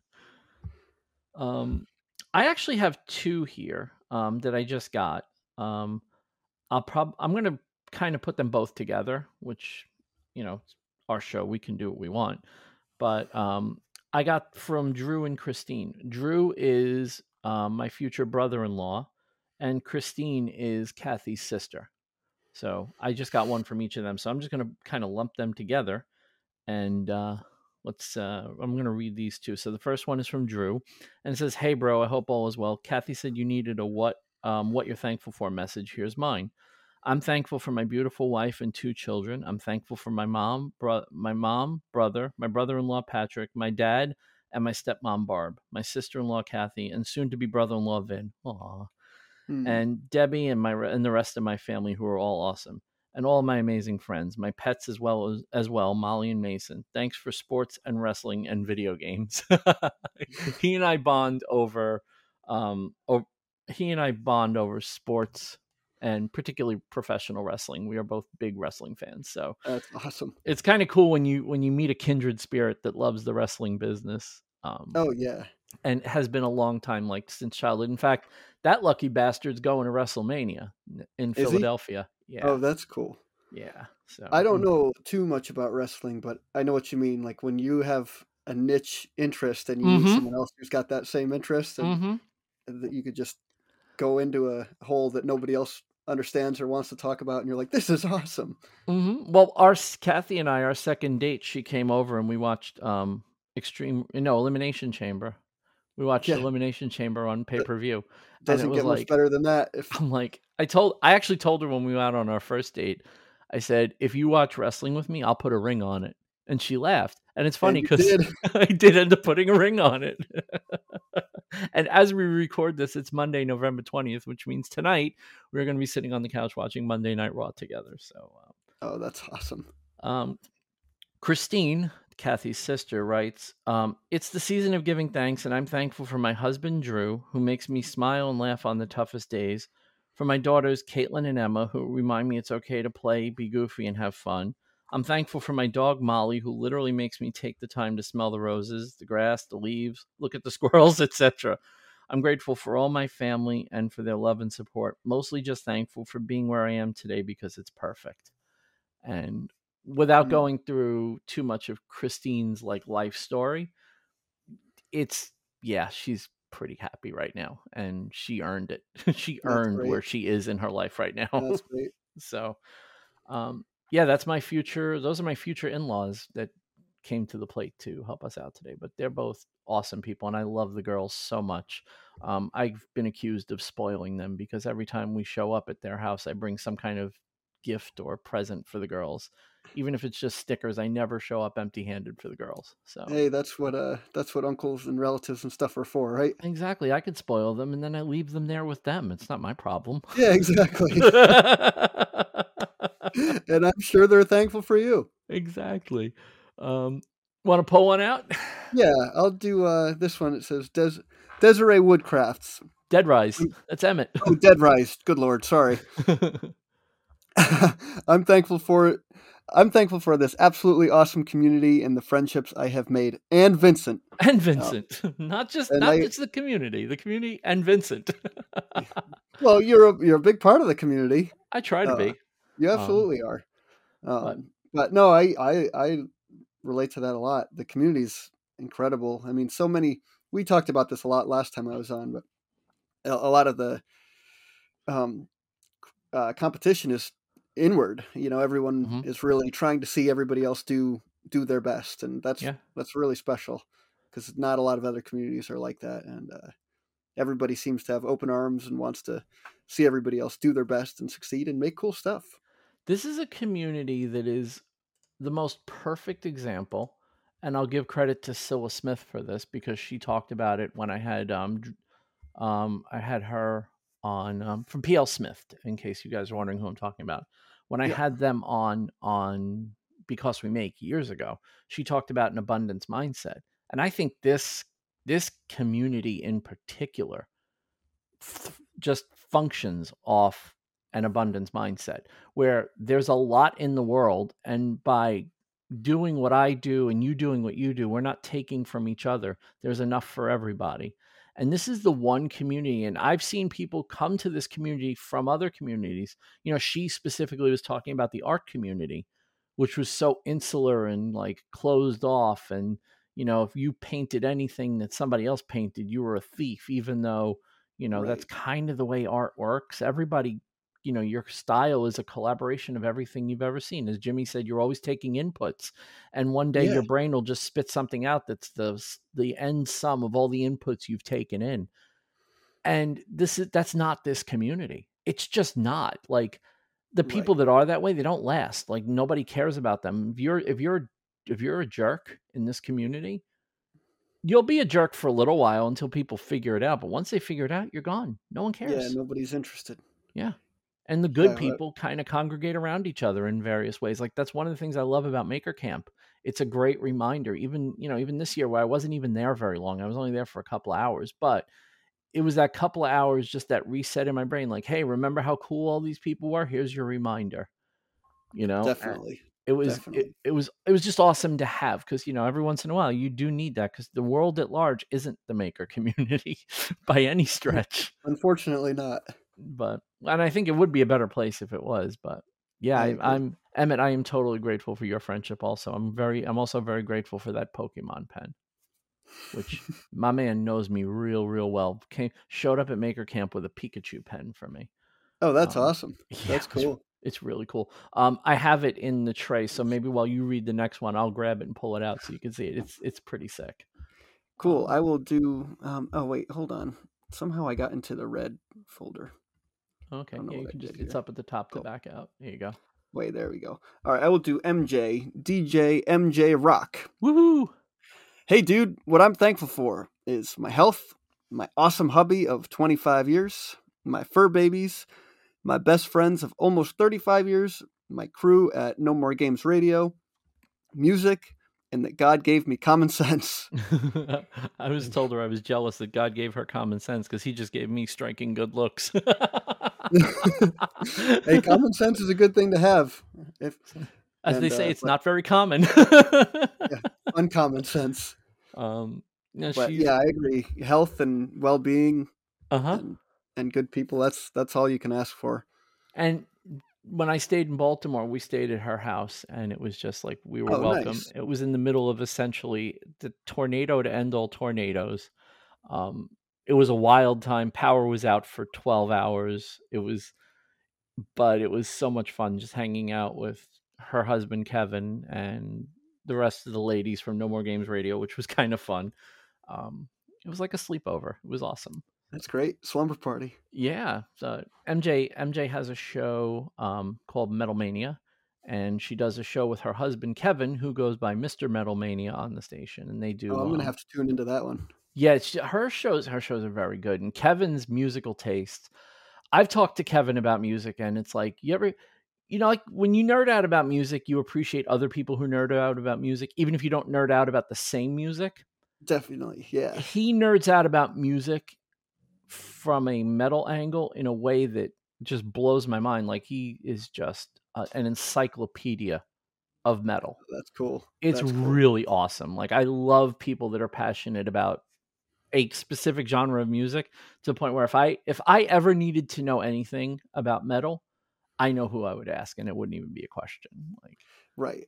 um, I actually have two here um, that I just got. Um, I'll prob I'm gonna kind of put them both together, which you know, our show we can do what we want. But um, I got from Drew and Christine. Drew is um, my future brother-in-law, and Christine is Kathy's sister. So I just got one from each of them. So I'm just gonna kind of lump them together, and uh, let's. Uh, I'm gonna read these two. So the first one is from Drew, and it says, "Hey, bro, I hope all is well. Kathy said you needed a what um, what you're thankful for message. Here's mine. I'm thankful for my beautiful wife and two children. I'm thankful for my mom, bro- my mom, brother, my brother-in-law Patrick, my dad, and my stepmom Barb, my sister-in-law Kathy, and soon-to-be brother-in-law Vin. Aww Hmm. and Debbie and my and the rest of my family who are all awesome, and all my amazing friends, my pets as well as as well, Molly and Mason. Thanks for sports and wrestling and video games. he and I bond over, um, o- he and I bond over sports and particularly professional wrestling. We are both big wrestling fans, so That's awesome. it's kind of cool when you when you meet a kindred spirit that loves the wrestling business. Um, Oh yeah. And has been a long time, like since childhood. In fact, that lucky bastard's going to WrestleMania in he? Philadelphia. Yeah, Oh, that's cool. Yeah. So I don't know too much about wrestling, but I know what you mean. Like when you have a niche interest and you meet Mhm. someone else who's got that same interest, and hmm that you could just go into a hole that nobody else understands or wants to talk about, and you're like, "This is awesome." hmm Well, our Kathy and I, our second date, she came over and we watched um Extreme, no, Elimination Chamber. We watched Yeah. Elimination Chamber on pay per view, it Doesn't get much like better than that. If I'm like, I told, I actually told her when we went out on our first date, I said, if you watch wrestling with me, I'll put a ring on it. And she laughed. And it's funny because did. I did end up putting a ring on it. and as we record this, it's Monday, November 20th, which means tonight we're going to be sitting on the couch watching Monday Night Raw together. So, Oh, that's awesome. um, Christine, Kathy's sister, writes, um, It's the season of giving thanks, and I'm thankful for my husband, Drew, who makes me smile and laugh on the toughest days, for my daughters, Caitlin and Emma, who remind me it's okay to play, be goofy, and have fun. I'm thankful for my dog, Molly, who literally makes me take the time to smell the roses, the grass, the leaves, look at the squirrels, etc. I'm grateful for all my family and for their love and support. Mostly just thankful for being where I am today because it's perfect. And without Mm. going through too much of Christine's like life story, it's yeah, she's pretty happy right now and she earned it. she That's earned great. where she is in her life right now. That's great. so um yeah, that's my future. Those are my future in-laws that came to the plate to help us out today. But they're both awesome people, and I love the girls so much. Um, I've been accused of spoiling them because every time we show up at their house, I bring some kind of gift or present for the girls, even if it's just stickers. I never show up empty-handed for the girls. So Hey, that's what uh, that's what uncles and relatives and stuff are for, right? exactly, I could spoil them, and then I leave them there with them. It's not my problem. Yeah, exactly. and I'm sure they're thankful for you. exactly. Um, Want to pull one out? Yeah, I'll do uh, this one. It says Des- Desiree Woodcrafts. Dead Rise. That's Emmett. Oh, Dead Rise. Good lord, sorry. I'm thankful for it. I'm thankful for this absolutely awesome community and the friendships I have made, and Vincent. and Vincent, not just not I- just the community, the community and Vincent. Well, you're a you're a big part of the community. I try to Uh, be. You Um, absolutely are. Um, but no, I, I I relate to that a lot. The community's incredible. I mean, so many. We talked about this a lot last time I was on, but a, a lot of the um, uh, competition is inward. You know, everyone Mhm. is really trying to see everybody else do do their best, and that's Yeah. that's really special because not a lot of other communities are like that, and uh, everybody seems to have open arms and wants to see everybody else do their best and succeed and make cool stuff. This is a community that is the most perfect example, and I'll give credit to Scylla Smith for this because she talked about it when I had um um I had her on um, from PL Smith. In case you guys are wondering who I'm talking about, when I Yeah. had them on on because we make years ago, she talked about an abundance mindset, and I think this this community in particular f- just functions off an abundance mindset where there's a lot in the world and by doing what I do and you doing what you do we're not taking from each other there's enough for everybody and this is the one community and I've seen people come to this community from other communities you know she specifically was talking about the art community which was so insular and like closed off and you know if you painted anything that somebody else painted you were a thief even though you know that's kind of the way art works. Everybody you know your style is a collaboration of everything you've ever seen. As jimmy said you're always taking inputs and one day Yeah. your brain will just spit something out that's the the end sum of all the inputs you've taken in. And this is that's not this community. It's just not. Like the Right. people that are that way they don't last. Like nobody cares about them. If you're if you're if you're a jerk in this community you'll be a jerk for a little while until people figure it out but once they figure it out you're gone. No one cares. Yeah, nobody's interested. And the good Yeah, people kind of congregate around each other in various ways like that's one of the things i love about maker camp. It's a great reminder even you know even this year where i wasn't even there very long i was only there for a couple of hours but it was that couple of hours just that reset in my brain like hey remember how cool all these people were here's your reminder. You know? Definitely. it was it, it was it was just awesome to have because you know every once in a while you do need that because the world at large isn't the maker community by any stretch. Unfortunately, not. But and I think it would be a better place if it was, but Yeah, I. I'm Emmett. I am totally grateful for your friendship. Also, I'm very. I'm also very grateful for that Pokemon pen, which my man knows me real, real well. Came showed up at Maker Camp with a Pikachu pen for me. Oh, that's Um, awesome. That's cool. It's really cool. Um, I have it in the tray, so maybe while you read the next one, I'll grab it and pull it out so you can see it. It's it's pretty sick. Cool. Um, I will do. Um, oh wait, hold on. Somehow I got into the red folder. Okay, yeah, you can just it's up at the top to back out. There you go. Wait, there we go. All right, I will do MJ DJ MJ Rock. Woohoo! Hey, dude, what I'm thankful for is my health, my awesome hubby of 25 years, my fur babies, my best friends of almost 35 years, my crew at No More Games Radio, music, and that God gave me common sense. I was told her I was jealous that God gave her common sense because he just gave me striking good looks. hey, common sense is a good thing to have. If As they say, uh, it's but- not very common. uncommon sense. um, no, But yeah, I agree. Health and well-being uh-huh. and, and good people. That's that's all you can ask for. And when I stayed in Baltimore, we stayed at her house, and it was just like we were Oh, welcome. nice. It was in the middle of essentially the tornado to end all tornadoes. Um, it was a wild time. Power was out for twelve hours. It was, but it was so much fun just hanging out with her husband Kevin and the rest of the ladies from No More Games Radio, which was kind of fun. Um, it was like a sleepover. It was awesome. That's great. Slumber party. Yeah, so MJ MJ has a show um, called Metal Mania, and she does a show with her husband Kevin, who goes by Mister Metal Mania on the station, and they do. Oh, I'm gonna um, have to tune into that one. yeah, it's, her shows her shows are very good, and Kevin's musical taste. I've talked to Kevin about music, and it's like you ever, you know, like when you nerd out about music, you appreciate other people who nerd out about music, even if you don't nerd out about the same music Definitely. Yeah. he nerds out about music from a metal angle in a way that just blows my mind. Like he is just uh, an encyclopedia of metal. That's cool. It's That's cool. really awesome. Like I love people that are passionate about a specific genre of music to the point where if I if I ever needed to know anything about metal, I know who I would ask, and it wouldn't even be a question. Like right.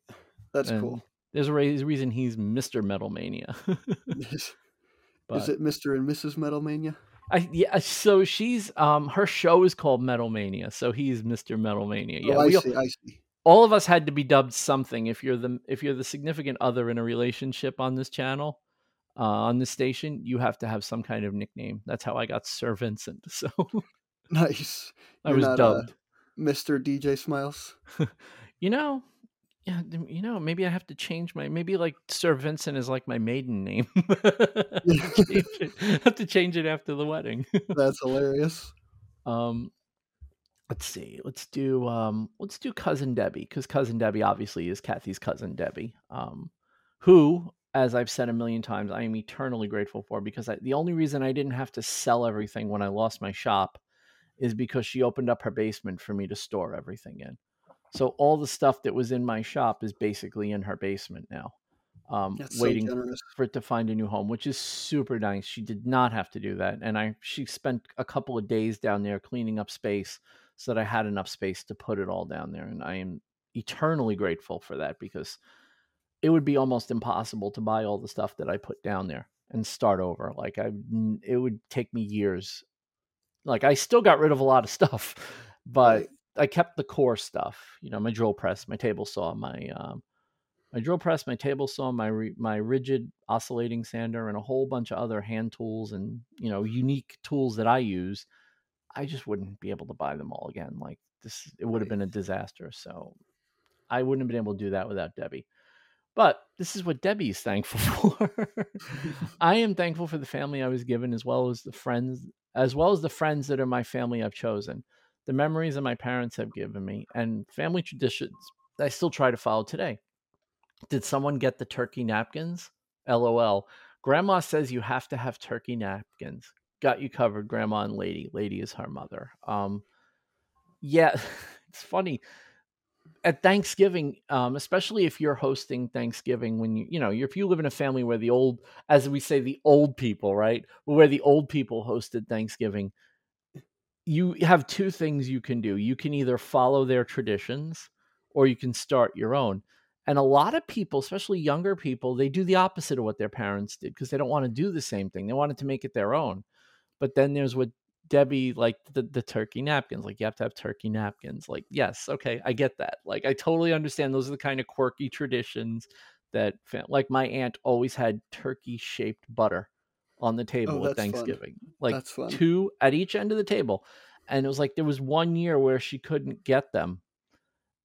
That's cool. There's a reason he's Mister Metal Mania. Is it Mr. and Mrs. Metal Mania? I yeah, so she's um her show is called Metal Mania, so he's Mr. Metal Mania. Yeah, oh, I we, see. I see. all of us had to be dubbed something. If you're the if you're the significant other in a relationship on this channel, uh, on this station, you have to have some kind of nickname. That's how I got Sir Vincent. So Nice. I You're was not, uh, dubbed. Mr. DJ Smiles. You know, yeah, you know, maybe I have to change my maybe like Sir Vincent is like my maiden name. It- have to change it after the wedding. That's hilarious. Um, let's see. Let's do um, let's do cousin Debbie because cousin Debbie obviously is Kathy's cousin Debbie. Um, who, as I've said a million times, I am eternally grateful for because I, the only reason I didn't have to sell everything when I lost my shop is because she opened up her basement for me to store everything in. So all the stuff that was in my shop is basically in her basement now, um, That's waiting generous. for it to find a new home, which is super nice. She did not have to do that, and I she spent a couple of days down there cleaning up space so that I had enough space to put it all down there, and I am eternally grateful for that because it would be almost impossible to buy all the stuff that I put down there and start over. Like I, it would take me years. Like I still got rid of a lot of stuff, but. I kept the core stuff. You know, my drill press, my table saw, my um, my drill press, my table saw, my re- my Ridgid oscillating sander, and a whole bunch of other hand tools and you know unique tools that I use. I just wouldn't be able to buy them all again. Like this, it would have been a disaster. So I wouldn't have been able to do that without Debbie. But this is what Debbie is thankful for. I am thankful for the family I was given, as well as the friends, as well as the friends that are my family I've chosen, the memories that my parents have given me, and family traditions I still try to follow today. Did someone get the turkey napkins? LOL. Grandma says you have to have turkey napkins. Got you covered, Grandma and Lady. Lady is her mother. Um, yeah, it's funny at Thanksgiving, um, especially if you're hosting Thanksgiving, when you you know if you live in a family where the old, as we say, the old people, right, where the old people hosted Thanksgiving, you have two things you can do. You can either follow their traditions or you can start your own. And a lot of people, especially younger people, they do the opposite of what their parents did because they don't want to do the same thing. They wanted to make it their own. But then there's what Debbie like the, the turkey napkins. Like you have to have turkey napkins. Like, yes, okay, I get that. Like I totally understand those are the kind of quirky traditions that like my aunt always had turkey shaped butter on the table Oh, at that's fun. Thanksgiving. Like two at each end of the table. And it was like there was one year where she couldn't get them.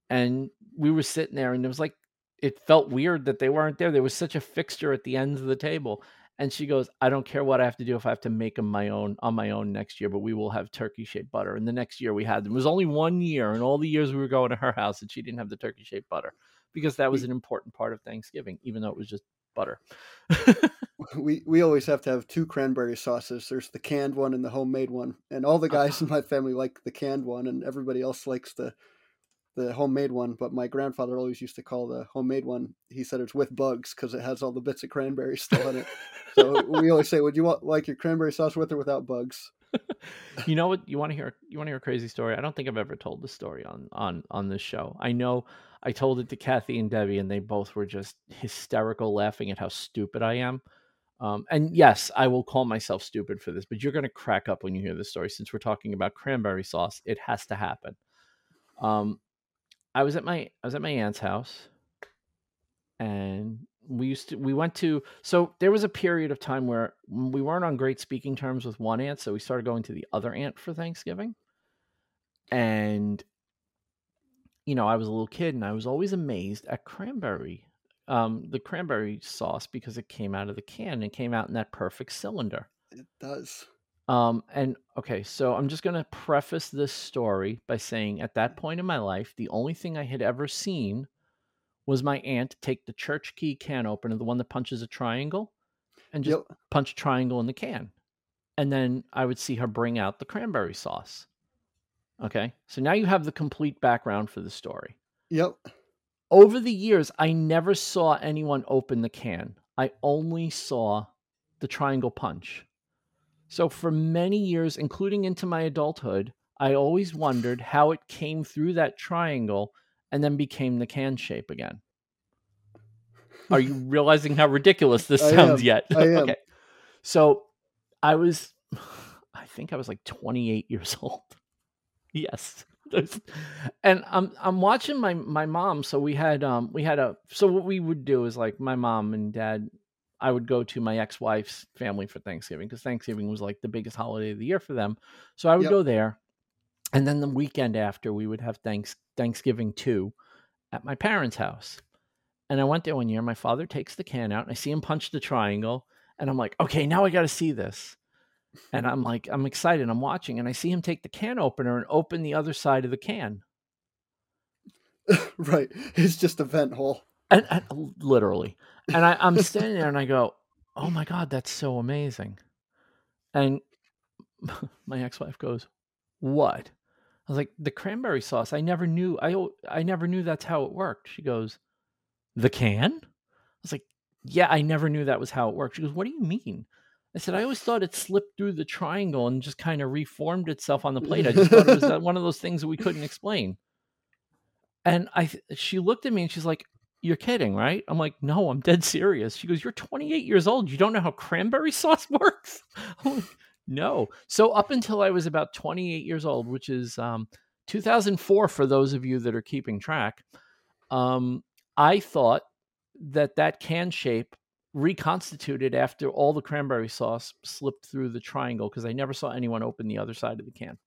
And we were sitting there and it was like it felt weird that they weren't there. There was such a fixture at the ends of the table. And she goes, I don't care what I have to do if I have to make them my own on my own next year, but we will have turkey shaped butter. And the next year we had them. It was only one year and all the years we were going to her house and she didn't have the turkey shaped butter because that was an important part of Thanksgiving, even though it was just butter. we we always have to have two cranberry sauces. There's the canned one and the homemade one, and all the guys in my family like the canned one, and everybody else likes the the homemade one. But my grandfather always used to call the homemade one. He said it's with bugs because it has all the bits of cranberry still in it. so we always say, "Would you want like your cranberry sauce with or without bugs?" you know what you want to hear you want to hear a crazy story i don't think i've ever told this story on on on this show i know i told it to kathy and debbie and they both were just hysterical laughing at how stupid i am um, and yes i will call myself stupid for this but you're going to crack up when you hear this story since we're talking about cranberry sauce. It has to happen. Um, i was at my i was at my aunt's house and we used to we went to so there was a period of time where we weren't on great speaking terms with one aunt so we started going to the other aunt for thanksgiving. And you know i was a little kid and i was always amazed at cranberry um, the cranberry sauce because it came out of the can and came out in that perfect cylinder It does. um, and okay, so I'm just going to preface this story by saying at that point in my life, the only thing I had ever seen was my aunt take the church key can opener, the one that punches a triangle, and just Yep. punch a triangle in the can. And then I would see her bring out the cranberry sauce. Okay, so now you have the complete background for the story. Yep. Over the years, I never saw anyone open the can. I only saw the triangle punch. So for many years, including into my adulthood, I always wondered how it came through that triangle and then became the can shape again. Are you realizing how ridiculous this I sounds am. yet? Okay. So I was, I think I was like 28 years old. Yes. And I'm I'm watching my my mom. So we had um we had a so what we would do is like my mom and dad. I would go to my ex wife's family for Thanksgiving because Thanksgiving was like the biggest holiday of the year for them. So I would Yep. go there, and then the weekend after we would have thanks Thanksgiving too, at my parents' house. And I went there one year. My father takes the can out, and I see him punch the triangle, and I'm like, okay, now I got to see this. And I'm like, I'm excited. I'm watching, and I see him take the can opener and open the other side of the can, right. It's just a vent hole. and, and literally. And I, I'm standing there, and I go, "Oh my god, that's so amazing!" And my ex-wife goes, "What?" I was like, "The cranberry sauce. I never knew. I I never knew that's how it worked." She goes, "The can?" I was like, "Yeah, I never knew that was how it worked." She goes, "What do you mean?" I said, "I always thought it slipped through the triangle and just kind of reformed itself on the plate. I just thought it was one of those things that we couldn't explain." And I, she looked at me and she's like, "You're kidding, right?" I'm like, "No, I'm dead serious." She goes, "You're 28 years old. You don't know how cranberry sauce works?" I'm like, no. So up until I was about 28 years old, which is um, 2004 for those of you that are keeping track, um, I thought that that can shape reconstituted after all the cranberry sauce slipped through the triangle because I never saw anyone open the other side of the can.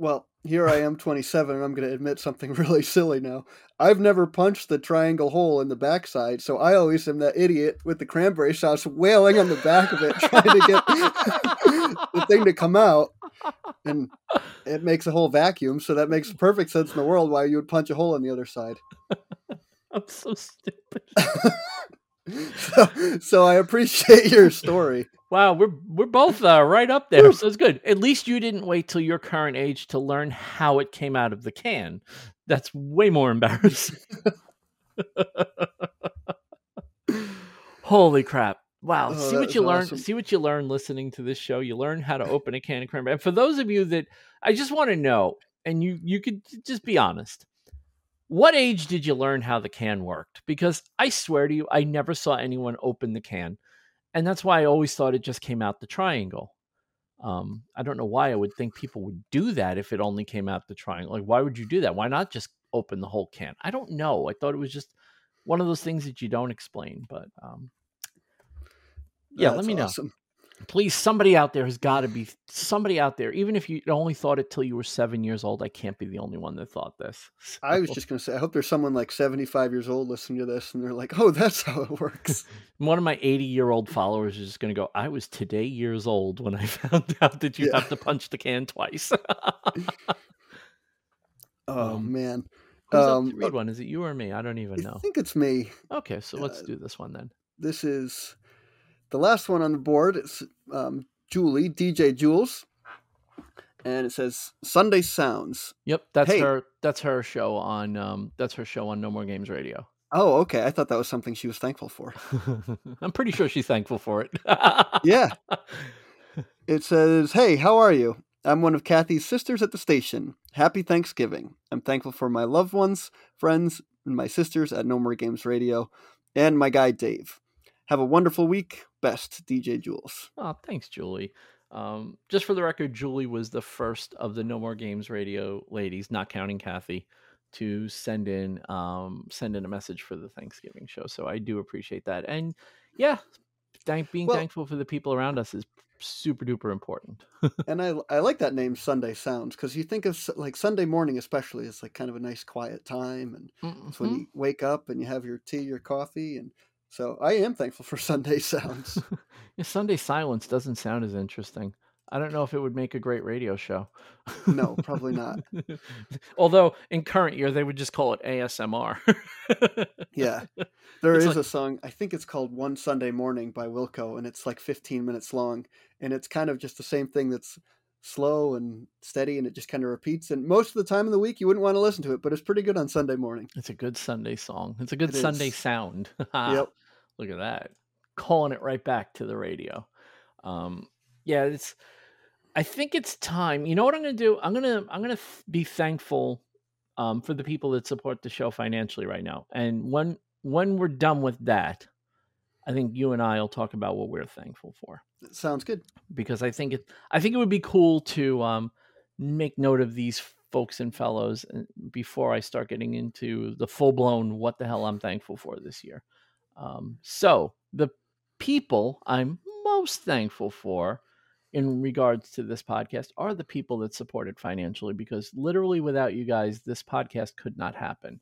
Well, here I am, 27, and I'm going to admit something really silly now. I've never punched the triangle hole in the backside, so I always am that idiot with the cranberry sauce wailing on the back of it, trying to get the thing to come out. And it makes a whole vacuum, so that makes perfect sense in the world why you would punch a hole on the other side. I'm so stupid. So, so I appreciate your story. Wow, we're we're both uh, right up there, so it's good. At least you didn't wait till your current age to learn how it came out of the can. That's way more embarrassing. Holy crap! Wow, Oh, see what you learn. awesome. See what you learn listening to this show. You learn how to open a can of cranberry. And for those of you that I just want to know, and you you could just be honest. What age did you learn how the can worked? Because I swear to you, I never saw anyone open the can, and that's why I always thought it just came out the triangle. Um, I don't know why I would think people would do that if it only came out the triangle. Like, why would you do that? Why not just open the whole can? I don't know. I thought it was just one of those things that you don't explain. But um, yeah, let That's me know awesome. Please somebody out there has got to be somebody out there even if you only thought it till you were seven years old i can't be the only one that thought this I was just gonna say, I hope there's someone like 75 years old listening to this, and they're like, "Oh, that's how it works." one of my 80 year old followers is just going to go i was today years old when i found out that you Yeah. have to punch the can twice Oh Um, man, who's up Um, to read one is it you or me i don't even know. I think it's me. okay so let's uh, do this one then This is the last one on the board. is um, Julie, DJ Jewels, and it says Sunday Sounds. yep that's hey. her that's her show on um that's her show on no more games radio Oh, okay. I thought that was something she was thankful for. i'm pretty sure she's thankful for it Yeah. It says, Hey, how are you? I'm one of Kathy's sisters at the station. Happy Thanksgiving. I'm thankful for my loved ones, friends, and my sisters at No More Games Radio, and my guy Dave. Have a wonderful week. Best, DJ Jewels. Oh, thanks, Julie. Um, just for the record, Julie was the first of the No More Games radio ladies, not counting Kathy, to send in um, send in a message for the Thanksgiving show. So I do appreciate that. And yeah, thank being Well- thankful for the people around us is super duper important. And I, I like that name, Sunday Sounds, because you think of like Sunday morning, especially, is like kind of a nice quiet time. And it's when Mhm. you wake up and you have your tea, your coffee. And so I am thankful for Sunday Sounds. Yeah, Sunday silence doesn't sound as interesting. I don't know if it would make a great radio show. No, probably not. Although in current year they would just call it ASMR. Yeah. There is It's like- a song, I think it's called One Sunday Morning by Wilco, and it's like 15 minutes long. And it's kind of just the same thing that's slow and steady, and it just kind of repeats. And most of the time in the week, you wouldn't want to listen to it, but it's pretty good on Sunday morning. It's a good Sunday song. It's a good It Sunday is. sound. Yep. Look at that. Calling it right back to the radio. Um, yeah, it's I think it's time. You know what I'm going to do? I'm going to I'm going to be thankful um, for the people that support the show financially right now. And when when we're done with that, I think you and I will talk about what we're thankful for Sounds good. because I think it I think it would be cool to um, make note of these folks and fellows uh, before I start getting into the full blown what the hell I'm thankful for this year. Um, so the people I'm most thankful for in regards to this podcast are the people that support it financially because literally without you guys this podcast could not happen.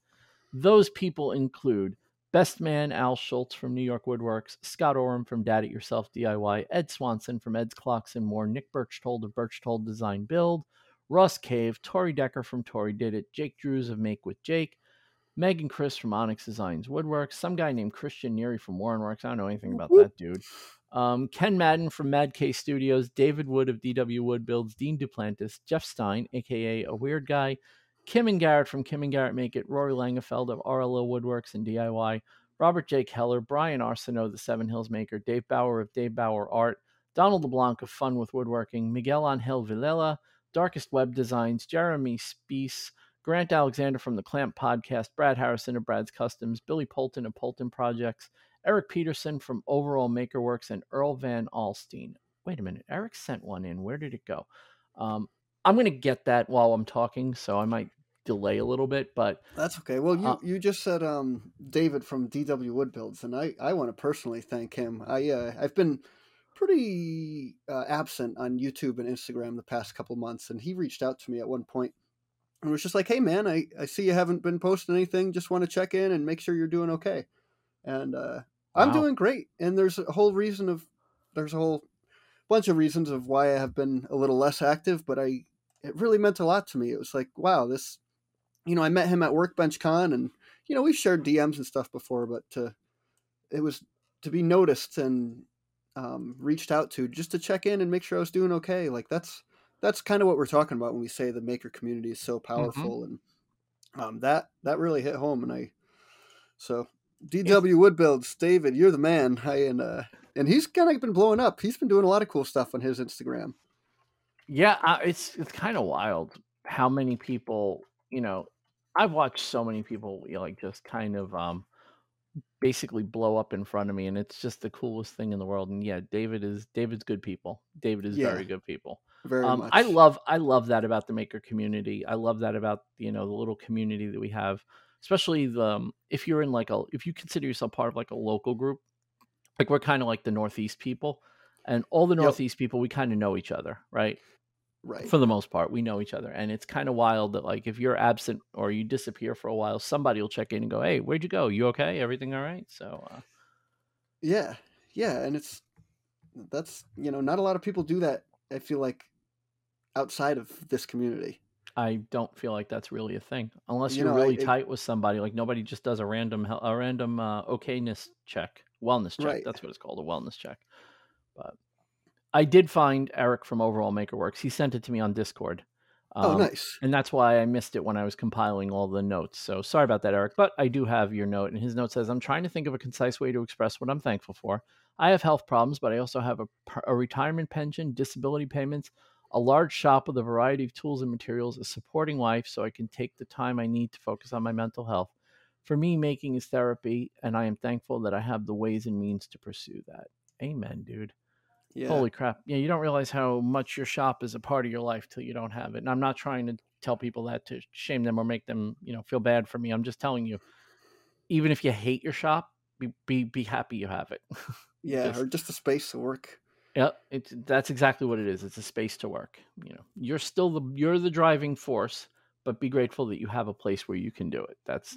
Those people include Best Man Al Schultz from New York Woodworx, Scott Oram from Dad It Yourself DIY, Ed Swanson from Ed's Clocks and More, Nick Birchtold of Birchtold Design Build, Russ Cave, Tori Decker from Tori Did It, Jake Drews of Make with Jake, Meg and Chris from Onyx Designs Woodworks, some guy named Christian Neary from Warrenwerks. I don't know anything about that dude. Um, Ken Madden from Mad K Studios, David Wood of DW Wood Builds, Dean Duplantis, Jeff Stein, aka a weird guy, Kim and Garrett from Kim and Garrett Make It, Rory Langefeld of RLO Woodworks and DIY, Robert J. Keller, Brian Arsenault, the Seven Hills Maker, Dave Bauer of Dave Bauer Art, Donald LeBlanc of Fun with Woodworking, Miguel Angel Villela, Darkest Web Designs, Jeremy Spees, Grant Alexander from the Clamp Podcast, Brad Harrison of Brad's Customs, Billy Polton of Polton Projects, Eric Peterson from Overall Makerworks, and Earl Van Alstein. Wait a minute, Eric sent one in. Where did it go? Um, I'm going to get that while I'm talking, so I might delay a little bit, but That's okay. Well, you, Uh, you just said um, David from DW Wood Builds, and I, I want to personally thank him. I uh, I've been pretty uh, absent on YouTube and Instagram the past couple months, and he reached out to me at one point and was just like, "Hey, man, I, I see you haven't been posting anything. Just want to check in and make sure you're doing okay." And uh, I'm doing great. And there's a whole reason of there's a whole bunch of reasons of why I have been a little less active, but I it really meant a lot to me. It was like, wow, this you know, I met him at Workbench Con, and you know, we've shared DMs and stuff before, but to it was to be noticed and um, reached out to just to check in and make sure I was doing okay. Like that's that's kind of what we're talking about when we say the maker community is so powerful, and um, that that really hit home. And I so DW Wood Builds, David, you're the man. I and uh, and he's kind of been blowing up. He's been doing a lot of cool stuff on his Instagram. Yeah, uh, it's it's kind of wild how many people, you know, I've watched so many people you know, like just kind of um basically blow up in front of me and it's just the coolest thing in the world and yeah, David is David's good people. David is Yeah, very good people. Very Um, I love I love that about the maker community. I love that about you know the little community that we have, especially the um, if you're in like a if you consider yourself part of like a local group, like we're kind of like the Northeast people, and all the Yep. Northeast people we kind of know each other, right? Right. For the most part, we know each other, and it's kind of wild that like if you're absent or you disappear for a while, somebody will check in and go, "Hey, where'd you go? You okay? Everything all right?" So uh, Yeah. Yeah, and it's that's you know not a lot of people do that. I feel like outside of this community. I don't feel like that's really a thing unless You you're know, I really it, tight with somebody. Like nobody just does a random a random uh, okayness check, wellness check. right. That's what it's called, a wellness check. But I did find Eric from Overall Makerworks. He sent it to me on Discord, Oh, um, nice. and that's why I missed it when I was compiling all the notes. So sorry about that, Eric. But I do have your note, and his note says, "I'm trying to think of a concise way to express what I'm thankful for. I have health problems, but I also have a, a retirement pension, disability payments." A large shop with a variety of tools and materials, a supporting wife, so I can take the time I need to focus on my mental health. For me, making is therapy, and I am thankful that I have the ways and means to pursue that. Amen, dude. Yeah. Holy crap. Yeah, you don't realize how much your shop is a part of your life till you don't have it. And I'm not trying to tell people that to shame them or make them, you know, feel bad for me. I'm just telling you, even if you hate your shop, be be, be happy you have it. Yeah, just or just a space to work. Yep, it's that's exactly what it is. It's a space to work. You know, you're still the you're the driving force, but be grateful that you have a place where you can do it. That's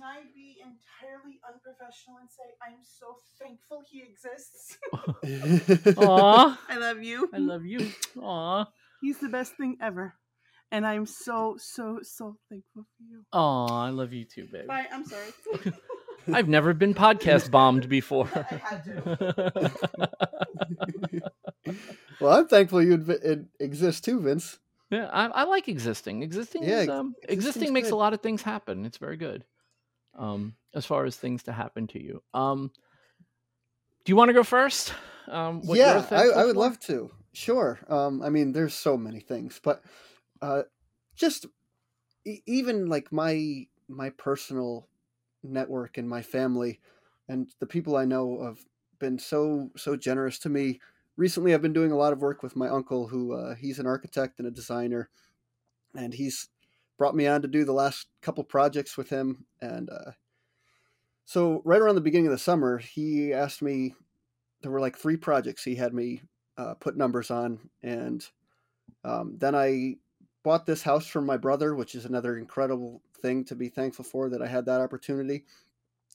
Can I be entirely unprofessional and say I'm so thankful he exists? Aw, I love you. I love you. Aw, He's the best thing ever. And I'm so, so, so thankful for you. aw, I love you too, babe. Bye. I'm sorry. I've never been podcast bombed before. I had to. well, I'm thankful you inv- exist too, Vince. yeah, I, I like existing. Existing Yeah, is um existing makes a lot of things happen. It's very good. Um, as far as things to happen to you. Um, do you want to go first? Um, what Yeah, I, I would for? love to. Sure. Um, I mean, there's so many things, but uh, just e- even like my my personal network and my family and the people I know have been so so generous to me. Recently, I've been doing a lot of work with my uncle, who uh, he's an architect and a designer, and he's brought me on to do the last couple projects with him. And uh, so, right around the beginning of the summer, he asked me. There were like three projects he had me uh, put numbers on, and um, then I bought this house from my brother, which is another incredible thing to be thankful for that I had that opportunity.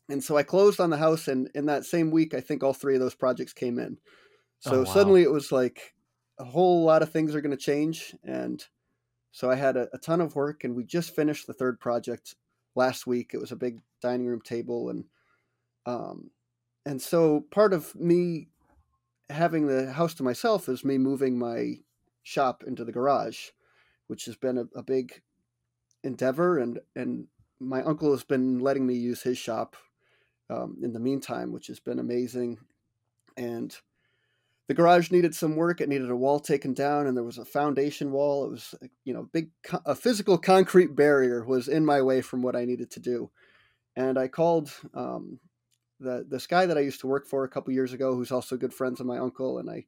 And so I closed on the house, and in that same week, I think all three of those projects came in. Oh, So wow. suddenly it was like a whole lot of things are going to change. And so I had a, a ton of work, and we just finished the third project last week. It was a big dining room table, and um, and so part of me having the house to myself is me moving my shop into the garage, which has been a, a big endeavor, and and my uncle has been letting me use his shop um, in the meantime, which has been amazing, and the garage needed some work. It needed a wall taken down, and there was a foundation wall. It was, you know, big a physical concrete barrier was in my way from what I needed to do. And I called um, the this guy that I used to work for a couple years ago, who's also good friends of my uncle, and I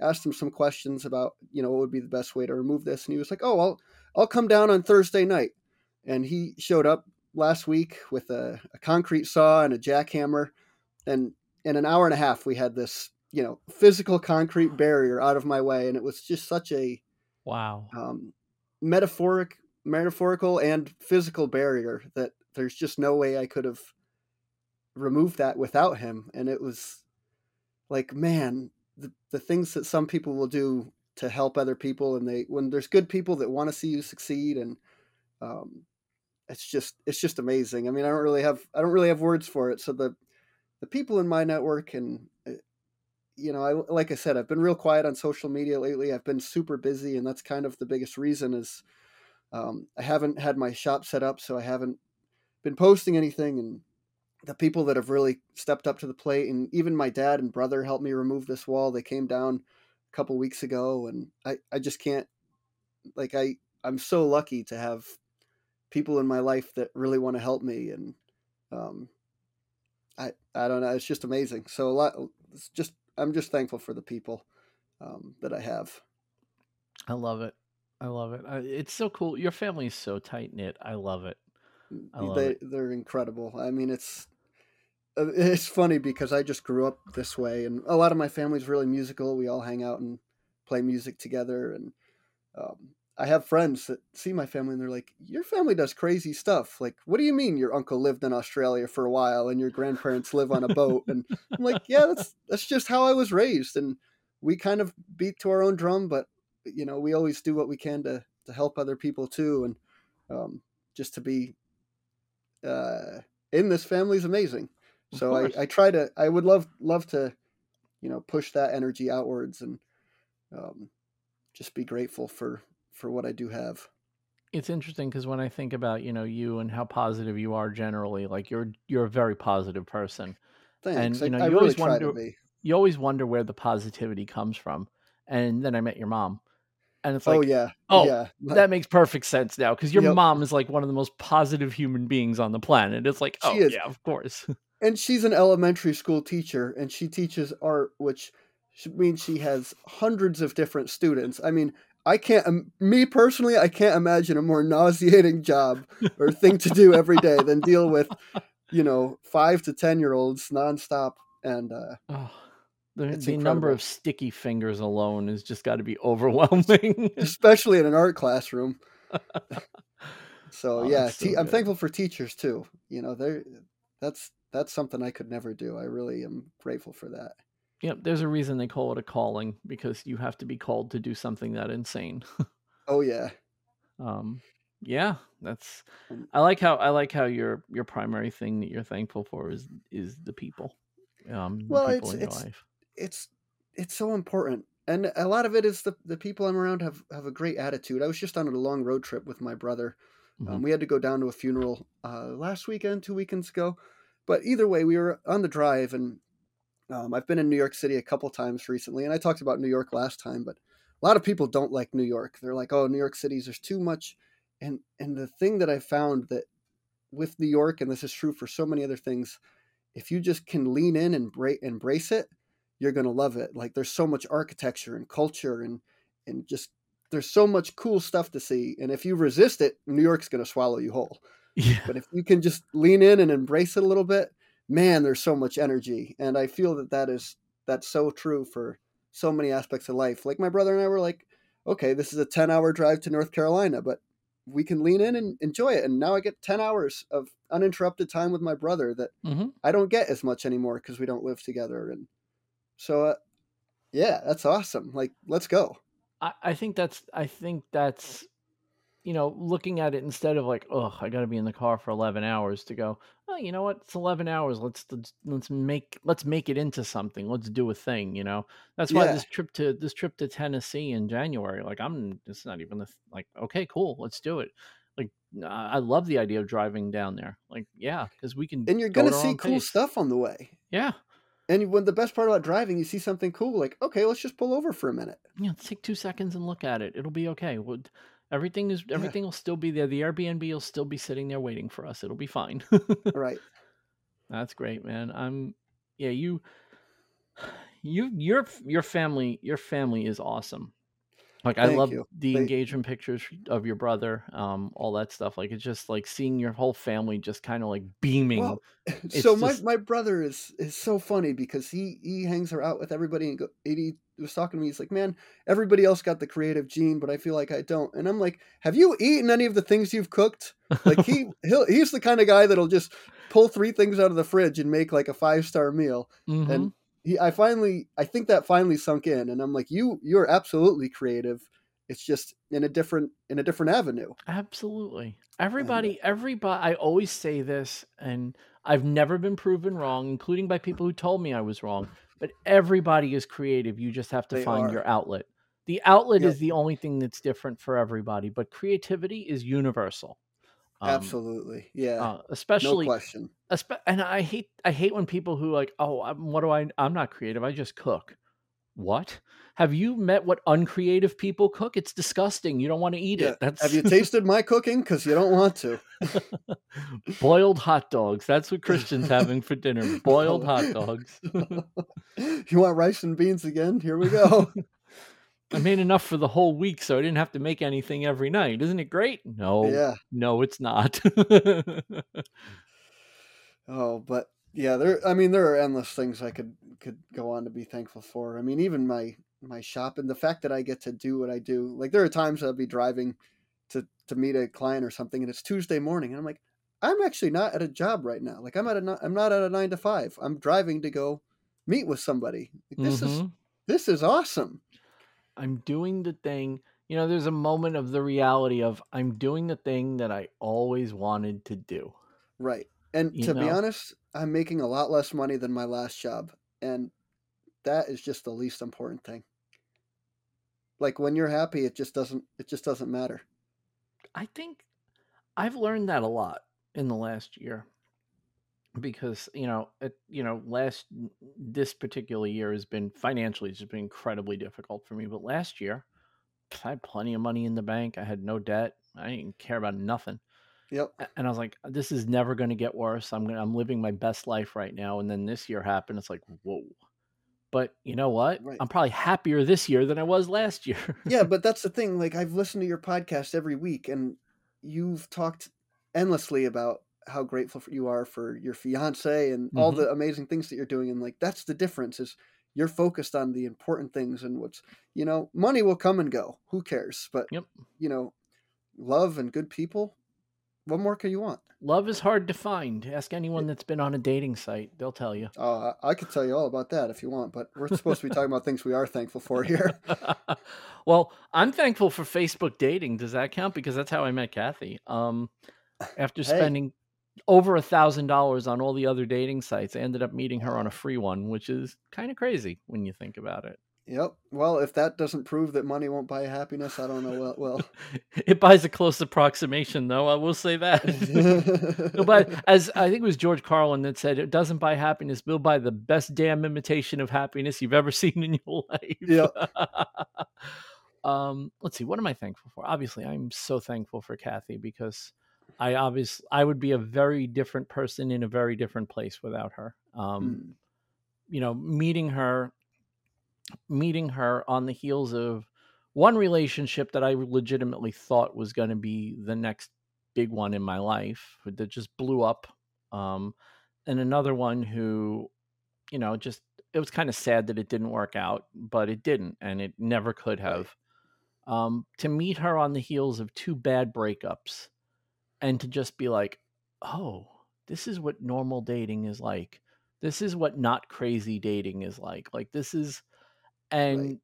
asked him some questions about, you know, what would be the best way to remove this, and he was like, "Oh, I'll I'll come down on Thursday night." And he showed up last week with a, a concrete saw and a jackhammer, and in an hour and a half, we had this you know physical concrete barrier out of my way and it was just such a Wow. um, metaphoric metaphorical and physical barrier that there's just no way i could have removed that without him and it was like man the, the things that some people will do to help other people and they when there's good people that want to see you succeed and um, it's just it's just amazing i mean i don't really have i don't really have words for it so the the people in my network and uh, you know, I like I said, I've been real quiet on social media lately. I've been super busy, and that's kind of the biggest reason is um, I haven't had my shop set up, so I haven't been posting anything. And the people that have really stepped up to the plate, and even my dad and brother helped me remove this wall. They came down a couple weeks ago, and I I just can't like I I'm so lucky to have people in my life that really want to help me and um I I don't know it's just amazing so a lot it's just I'm just thankful for the people um, that I have I love it. I love it. It's so cool. Your family is so tight knit. I love it. I love they it. they're incredible I mean it's uh, it's funny because I just grew up this way and a lot of my family's really musical we all hang out and play music together and um, I have friends that see my family and they're like, Your family does crazy stuff. Like, what do you mean your uncle lived in Australia for a while and your grandparents live on a boat? And I'm like, Yeah, that's that's just how I was raised. And we kind of beat to our own drum, but you know, we always do what we can to to help other people too. And um, just to be uh, in this family is amazing. So I. I try to I would love love to, you know, push that energy outwards and um, just be grateful for for what I do have. It's interesting because when I think about you know you and how positive you are generally, like you're you're a very positive person, and you know I you always wonder you always wonder where the positivity comes from. And then I met your mom, and it's oh, like, oh yeah. oh, yeah. That makes perfect sense now because your Yep. mom is like one of the most positive human beings on the planet. It's like, She oh is. yeah, of course. and she's an elementary school teacher and she teaches art which means she has hundreds of different students i mean i can't um, me personally i can't imagine a more nauseating job or thing to do every day than deal with you know five to ten year olds nonstop and uh oh, the, It's the number of sticky fingers alone has just got to be overwhelming. especially in an art classroom. So Oh, yeah so te- i'm thankful for teachers too you know they're that's that's something i could never do i really am grateful for that Yep, there's a reason they call it a calling because you have to be called to do something that insane. oh yeah Um, yeah, that's. Um, I like how I like how your your primary thing that you're thankful for is is the people, um, the Well, people it's- in your it's- life. it's it's so important and a lot of it is the, the people i'm around have have a great attitude i was just on a long road trip with my brother um, Mhm. we had to go down to a funeral uh, last weekend two weekends ago but either way we were on the drive and um, i've been in new york city a couple times recently and i talked about new york last time but a lot of people don't like new york. They're like oh new york city's there's too much. And and the thing that i found that with new york and this is true for so many other things if you just can lean in and bra- embrace it you're going to love it. Like there's so much architecture and culture and and just there's so much cool stuff to see and if you resist it new york's going to swallow you whole. Yeah, but if you can just lean in and embrace it a little bit man there's so much energy and i feel that that is that's so true for so many aspects of life. Like my brother and i were like okay this is a 10 hour drive to north carolina but we can lean in and enjoy it. And now i get 10 hours of uninterrupted time with my brother that hmm i don't get as much anymore because we don't live together and so uh, yeah that's awesome. Like let's go. I, I think that's I think that's you know looking at it instead of like oh I got to be in the car for eleven hours to go oh you know what? It's eleven hours. Let's let's let's make let's make it into something. Let's do a thing you know? That's why Yeah. this trip to this trip to Tennessee in January like I'm it's not even a, th- like okay cool let's do it. Like I love the idea of driving down there. Like yeah because we can and you're gonna our see cool pace. stuff on the way. Yeah. And when the best part about driving you see something cool like okay let's just pull over for a minute. Yeah, let's take two seconds and look at it. It'll be okay. Would everything is everything will still be there. The Airbnb will still be sitting there waiting for us. It'll be fine. right That's great, man. I'm yeah, you you your your family your family is awesome. Like I love you. the They- engagement pictures of your brother, um, all that stuff. Like it's just like seeing your whole family just kind of like beaming. Well, so my, just- my brother is is so funny because he he hangs out with everybody and go, and he was talking to me. He's like, man, everybody else got the creative gene, but I feel like I don't. And I'm like, have you eaten any of the things you've cooked? Like he he'll, he's the kind of guy that'll just pull three things out of the fridge and make like a five star meal. Mhm. And he, I finally, I think that finally sunk in, and I'm like, you you're absolutely creative. It's just in a different in a different avenue. Absolutely. Uh, everybody, everybody, I always say this, and I've never been proven wrong, including by people who told me I was wrong. But everybody is creative. You just have to find are. your outlet. The outlet Yep. is the only thing that's different for everybody, but creativity is universal. Um, Absolutely. Yeah. Uh, no especially, question. espe- and I hate I hate when people who like, oh, I'm, what do I? I'm not creative. I just cook. What? Have you met what uncreative people cook? It's disgusting. You don't want to eat Yeah. it. That's Have you tasted my cooking? Because you don't want to. boiled hot dogs. That's what Christian's having for dinner. Boiled hot dogs. you want rice and beans again? Here we go. I made enough for the whole week, so I didn't have to make anything every night. Isn't it great? No, yeah. no, it's not. Oh, but yeah, there. I mean, there are endless things I could could go on to be thankful for. I mean, even my my shop and the fact that I get to do what I do. Like there are times I'll be driving to to meet a client or something, and it's Tuesday morning, and I'm like, I'm actually not at a job right now. Like I'm at a I'm not at a nine to five. I'm driving to go meet with somebody. Like, this is Mhm. this is awesome. I'm doing the thing. You know, there's a moment of the reality of I'm doing the thing that I always wanted to do. Right. And You to be honest, I'm making a lot less money than my last job. And that is just the least important thing. Like when you're happy, it just doesn't it just doesn't matter. I think I've learned that a lot in the last year because you know, it, you know, last this particular year has been financially it's just been incredibly difficult for me. But last year, I had plenty of money in the bank. I had no debt. I didn't care about nothing. Yep. And I was like, this is never going to get worse. I'm gonna, I'm living my best life right now. And then this year happened. It's like, whoa. But you know what? Right. I'm probably happier this year than I was last year. Yeah, but that's the thing. Like I've listened to your podcast every week and you've talked endlessly about how grateful for- you are for your fiance and all Mhm. the amazing things that you're doing and like that's the difference is you're focused on the important things and what's you know money will come and go who cares but Yep. you know love and good people what more can you want Love is hard to find. Ask anyone that's been on a dating site; they'll tell you. oh i, I could tell you all about that if you want but we're supposed to be talking about things we are thankful for here well, I'm thankful for Facebook dating. Does that count? Because that's how I met Kathy. Um, after spending over a thousand dollars on all the other dating sites, I ended up meeting her on a free one, which is kind of crazy when you think about it. yep well if that doesn't prove that money won't buy happiness i don't know what will it buys a close approximation, though. I will say that. But as I think it was George Carlin that said, "It doesn't buy happiness. It'll buy the best damn imitation of happiness you've ever seen in your life." Yep. um, let's see. What am I thankful for? Obviously, I'm so thankful for Kathy because I obviously I would be a very different person in a very different place without her. Um, Mm. you know, meeting her, meeting her on the heels of one relationship that I legitimately thought was going to be the next big one in my life that just blew up. Um, and another one who, you know, just it was kind of sad that it didn't work out, but it didn't, and it never could have. Um, to meet her on the heels of two bad breakups, and to just be like, oh, this is what normal dating is like. This is what not crazy dating is like. Like this is, and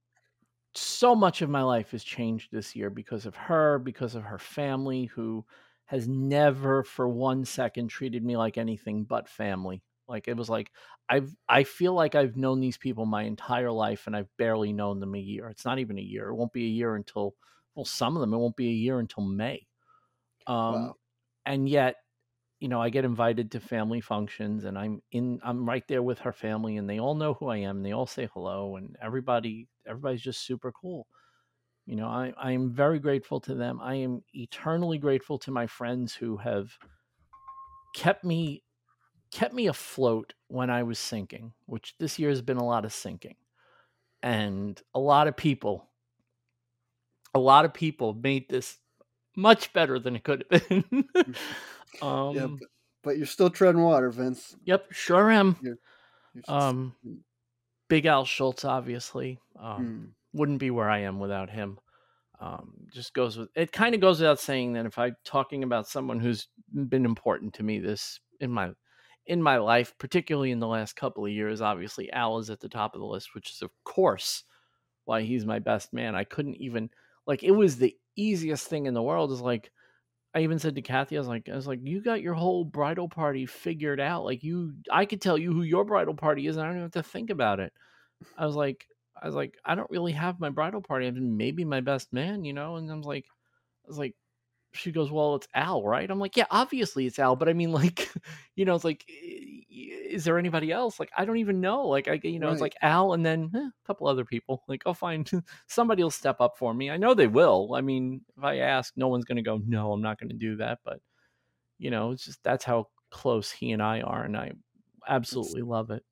so much of my life has changed this year because of her, because of her family, who has never for one second treated me like anything but family. Like it was like I've I feel like I've known these people my entire life and I've barely known them a year. It's not even a year. It won't be a year until well, some of them it won't be a year until May. Um Wow. And yet, you know, I get invited to family functions and I'm in I'm right there with her family and they all know who I am and they all say hello and everybody everybody's just super cool. You know, I, I am very grateful to them. I am eternally grateful to my friends who have kept me kept me afloat when I was sinking, which this year has been a lot of sinking. And a lot of people a lot of people made this much better than it could have been. um yeah, but, but you're still treading water, Vince. Yep, sure am. You're just- Um Big Al Schultz obviously. Um mm, wouldn't be where I am without him. Um, just goes with it. Kind of goes without saying that if I'm talking about someone who's been important to me this in my in my life, particularly in the last couple of years, obviously Al is at the top of the list, which is of course why he's my best man. I couldn't even like it was the easiest thing in the world. Is like I even said to Kathy, I was like, I was like, you got your whole bridal party figured out. Like you, I could tell you who your bridal party is, and I don't even have to think about it. I was like, I was like, I don't really have my bridal party. I mean, maybe my best man, you know. And I was like, I was like, she goes, "Well, it's Al, right?" I'm like, "Yeah, obviously it's Al, but I mean, like, you know, it's like, is there anybody else? Like, I don't even know. Like, I, you know, it's like Al, and then eh, a couple other people. Like, I'll find somebody will step up for me. I know they will. I mean, if I ask, no one's going to go, no, I'm not going to do that. But you know, it's just that's how close he and I are, and I absolutely love it.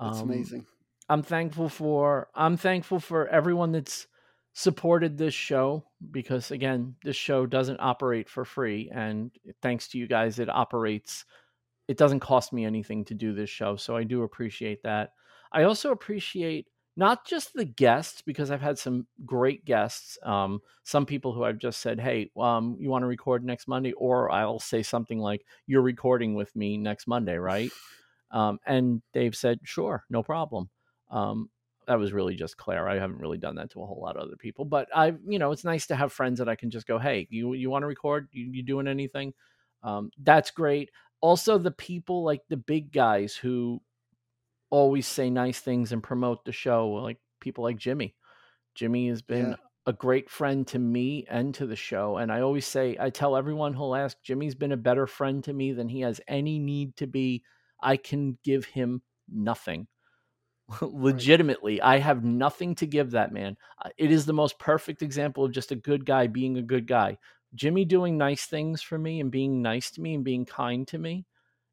That's Um, amazing. I'm thankful for I'm thankful for everyone that's supported this show because again, this show doesn't operate for free and thanks to you guys it operates it doesn't cost me anything to do this show, so I do appreciate that. I also appreciate not just the guests because I've had some great guests. Um, some people who I've just said, "Hey, um, you want to record next Monday?" Or I'll say something like, "You're recording with me next Monday, right?" Um, and they've said, "Sure, no problem." That was really just Claire. I haven't really done that to a whole lot of other people, but I, you know, it's nice to have friends that I can just go, "Hey, you you want to record? You, you doing anything?" Um, that's great. Also, the people like the big guys who always say nice things and promote the show, like people like Jimmy. Jimmy has been Yeah. a great friend to me and to the show. And I always say, I tell everyone who'll ask, Jimmy's been a better friend to me than he has any need to be. I can give him nothing. Legitimately, I have nothing to give that man. Uh, It is the most perfect example of just a good guy being a good guy. Jimmy doing nice things for me and being nice to me and being kind to me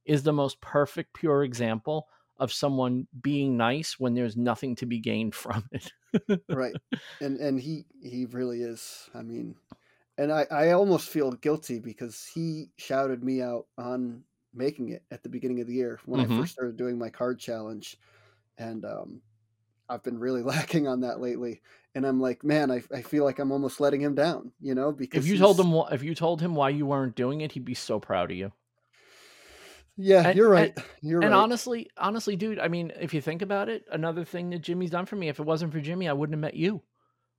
is the most perfect, pure example of someone being nice when there's nothing to be gained from it. right and and he he really is i mean and i i almost feel guilty because he shouted me out on making it at the beginning of the year when Mhm. i first started doing my card challenge and um i've been really lacking on that lately and i'm like man i, I feel like i'm almost letting him down you know because if you told him if you told him why you weren't doing it, he'd be so proud of you. yeah and- you're right you're and right honestly, honestly, dude, I mean, if you think about it, another thing that Jimmy's done for me, if it wasn't for Jimmy, I wouldn't have met you.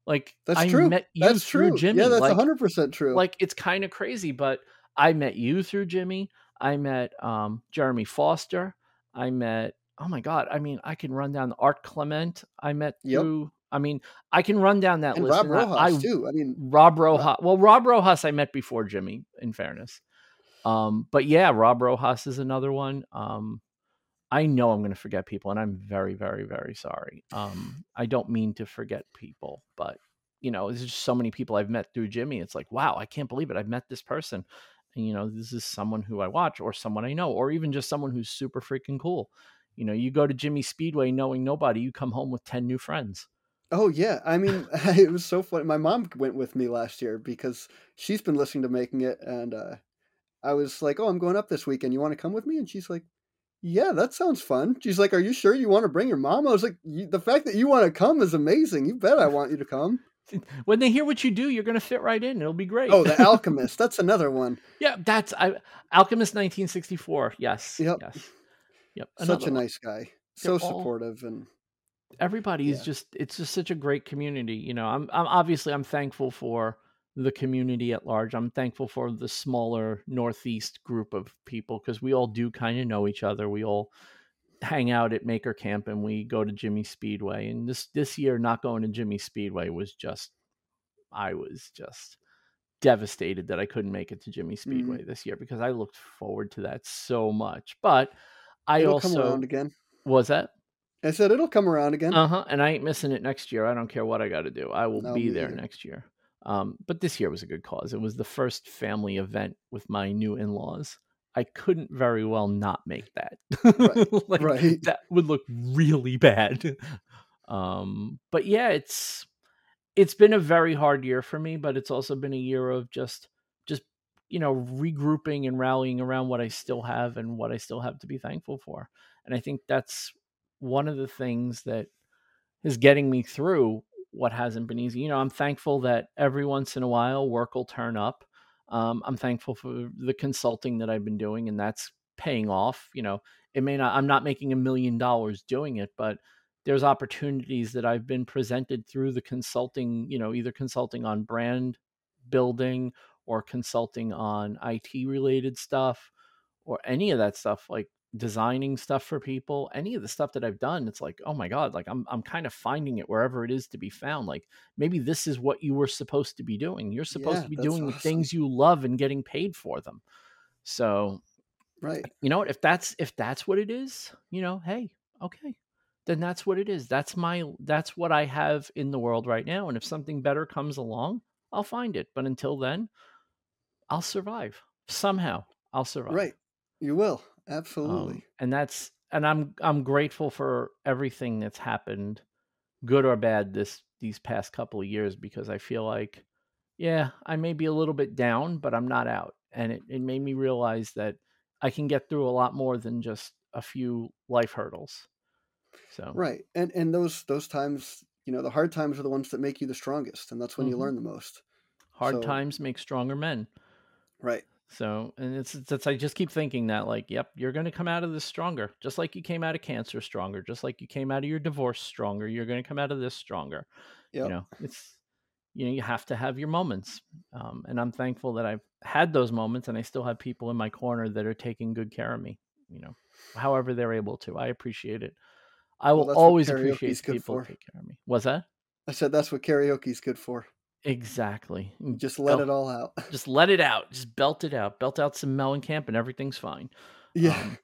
Like that's I true met you that's true Jimmy. yeah that's like, 100% true like it's kind of crazy, but I met you through Jimmy. I met um, Jeremy Foster. I met oh my god, I mean, I can run down Art Clement. I met Yep. through. I mean, I can run down that and list. rob and I- rojas I, too i mean Rob Rojas. Well, Rob Rojas I met before Jimmy, in fairness. Um, but yeah, Rob Rojas is another one. Um, I know I'm going to forget people, and I'm very, very, very sorry. Um, I don't mean to forget people, but you know, there's just so many people I've met through Jimmy. It's like, wow, I can't believe it. I've met this person, and you know, this is someone who I watch, or someone I know, or even just someone who's super freaking cool. You know, you go to Jimmy Speedway knowing nobody, you come home with ten new friends. Oh yeah, I mean it was so funny. My mom went with me last year because she's been listening to making it, and uh, I was like, "Oh, I'm going up this weekend. You want to come with me?" And she's like, "Yeah, that sounds fun." She's like, "Are you sure you want to bring your mom?" I was like, "The fact that you want to come is amazing. You bet I want you to come." When they hear what you do, you're going to fit right in. It'll be great. Oh, the Alchemist. That's another one. Yeah, that's I, Alchemist 1964. Yes. Yep. Yes. Yep. Such a one. nice guy. So all- supportive and Everybody is Yeah. just it's just such a great community. You know, I'm I'm obviously I'm thankful for the community at large. I'm thankful for the smaller northeast group of people because we all do kind of know each other. We all hang out at Maker Camp and we go to Jimmy Speedway. And this this year not going to Jimmy Speedway was just I was just devastated that I couldn't make it to Jimmy Mm-hmm. Speedway this year because I looked forward to that so much. But I it'll also come around again. was that I said it'll come around again. uh huh, and I ain't missing it next year. I don't care what I got to do. I will No, be there either. next year. Um, but this year was a good cause. It was the first family event with my new in-laws. I couldn't very well not make that. Like, right. That would look really bad. Um, but yeah, it's it's been a very hard year for me, but it's also been a year of just you know regrouping and rallying around what I still have and what I still have to be thankful for. And I think that's one of the things that is getting me through what hasn't been easy. You know, I'm thankful that every once in a while work will turn up. Um, I'm thankful for the consulting that I've been doing, and that's paying off. You know, it may not, I'm not making a million dollars doing it, but there's opportunities that I've been presented through the consulting, you know, either consulting on brand building or consulting on IT related stuff or any of that stuff. Like designing stuff for people, any of the stuff that I've done, it's like, oh my god, like I'm I'm kind of finding it wherever it is to be found. Like maybe this is what you were supposed to be doing. You're supposed Yeah, to be doing the things you love and getting paid for them. So Right. you know what if that's if that's what it is you know hey okay then that's what it is that's my that's what i have in the world right now and if something better comes along i'll find it but until then i'll survive somehow i'll survive Right. You will. Um, Absolutely. and that's and i'm i'm grateful for everything that's happened good or bad this these past couple of years because i feel like yeah i may be a little bit down but i'm not out and it, it made me realize that i can get through a lot more than just a few life hurdles so Right. And and those those times, you know, the hard times are the ones that make you the strongest, and that's when you Mhm. learn the most. hard so- times make stronger men Right. So, and it's, it's, it's I just keep thinking that, like, yep, you're going to come out of this stronger, just like you came out of cancer stronger, just like you came out of your divorce stronger. You're going to come out of this stronger. Yep. You know, it's, you know, you have to have your moments. Um, and I'm thankful that I've had those moments and I still have people in my corner that are taking good care of me, you know, however they're able to. I appreciate it. I will what always appreciate people take care of me. Was that? I said that's what karaoke's good for. Exactly. Just let it all out. Just let it out. Just belt it out. Belt out some Mellencamp and everything's fine. Yeah. Um,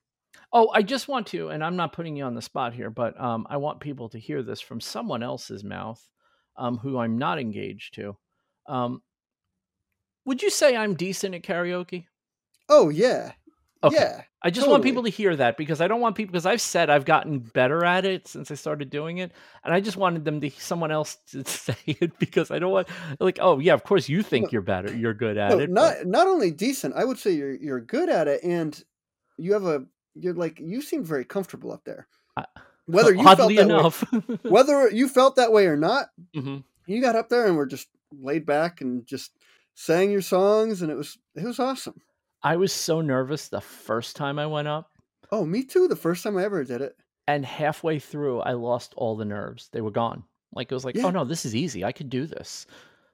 oh, I just want to, and I'm not putting you on the spot here, but um, I want people to hear this from someone else's mouth um, who I'm not engaged to. Um, would you say I'm decent at karaoke? oh yeah. Okay. Yeah. I just want people to hear that because I don't want people because I've said I've gotten better at it since I started doing it, and I just wanted them to someone else to say it because I don't want like oh yeah of course you think No. you're better you're good at No, it not but- not only decent, I would say you're you're good at it, and you have a you're like you seem very comfortable up there. Whether you felt that enough way, whether you felt that way or not, Mhm. you got up there and were just laid back and just sang your songs, and it was it was awesome. I was so nervous the first time I went up. Oh, me too. The first time I ever did it. and halfway through i lost all the nerves. They were gone. Like it was like Yeah. oh no this is easy. I could do this.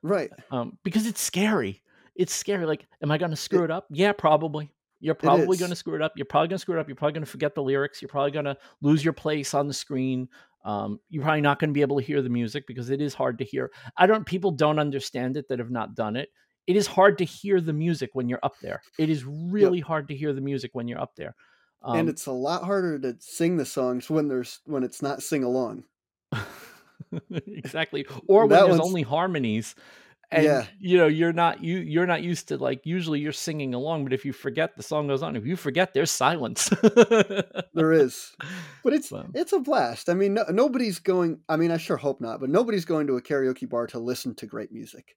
Right. um because it's scary. It's scary. Like am i going to screw it, up? Yeah probably. You're probably going to screw it up. You're probably going to screw it up. You're probably going to forget the lyrics. You're probably going to lose your place on the screen. Um, you're probably not going to be able to hear the music because it is hard to hear. I don't people don't understand it that have not done it it is hard to hear the music when you're up there it is really hard to hear the music when you're up there um, and it's a lot harder to sing the songs when there's when it's not sing along. exactly or when there's only harmonies and Yeah. you know you're not you you're not used to like usually you're singing along but if you forget the song goes on if you forget there's silence There is, but it's Wow. it's a blast. I mean, no, nobody's going. I mean, I sure hope not, but nobody's going to a karaoke bar to listen to great music.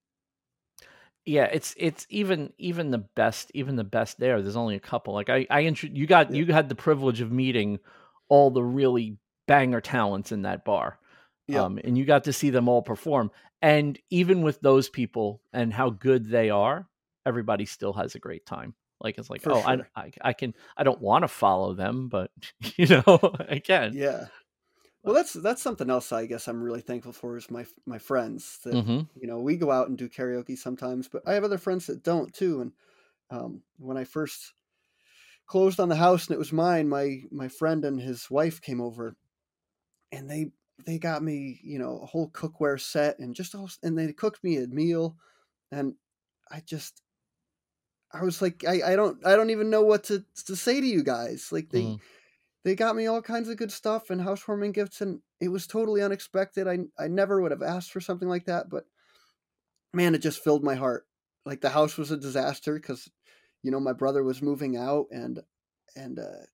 Yeah it's it's even even the best even the best there there's only a couple like i i intro- you got Yeah. you had the privilege of meeting all the really banger talents in that bar Yeah. um, and you got to see them all perform and even with those people and how good they are everybody still has a great time like it's like For oh I. I i can i don't want to follow them but you know i can Yeah. Well, that's that's something else. I guess I'm really thankful for is my my friends that hmm you know we go out and do karaoke sometimes, but I have other friends that don't too. And um, when I first closed on the house and it was mine, my my friend and his wife came over, and they they got me you know a whole cookware set and just all and they cooked me a meal, and I just I was like I, I don't I don't even know what to to say to you guys like they Mhm. They got me all kinds of good stuff and housewarming gifts and it was totally unexpected. I i never would have asked for something like that but man it just filled my heart. Like the house was a disaster because you know my brother was moving out and and uh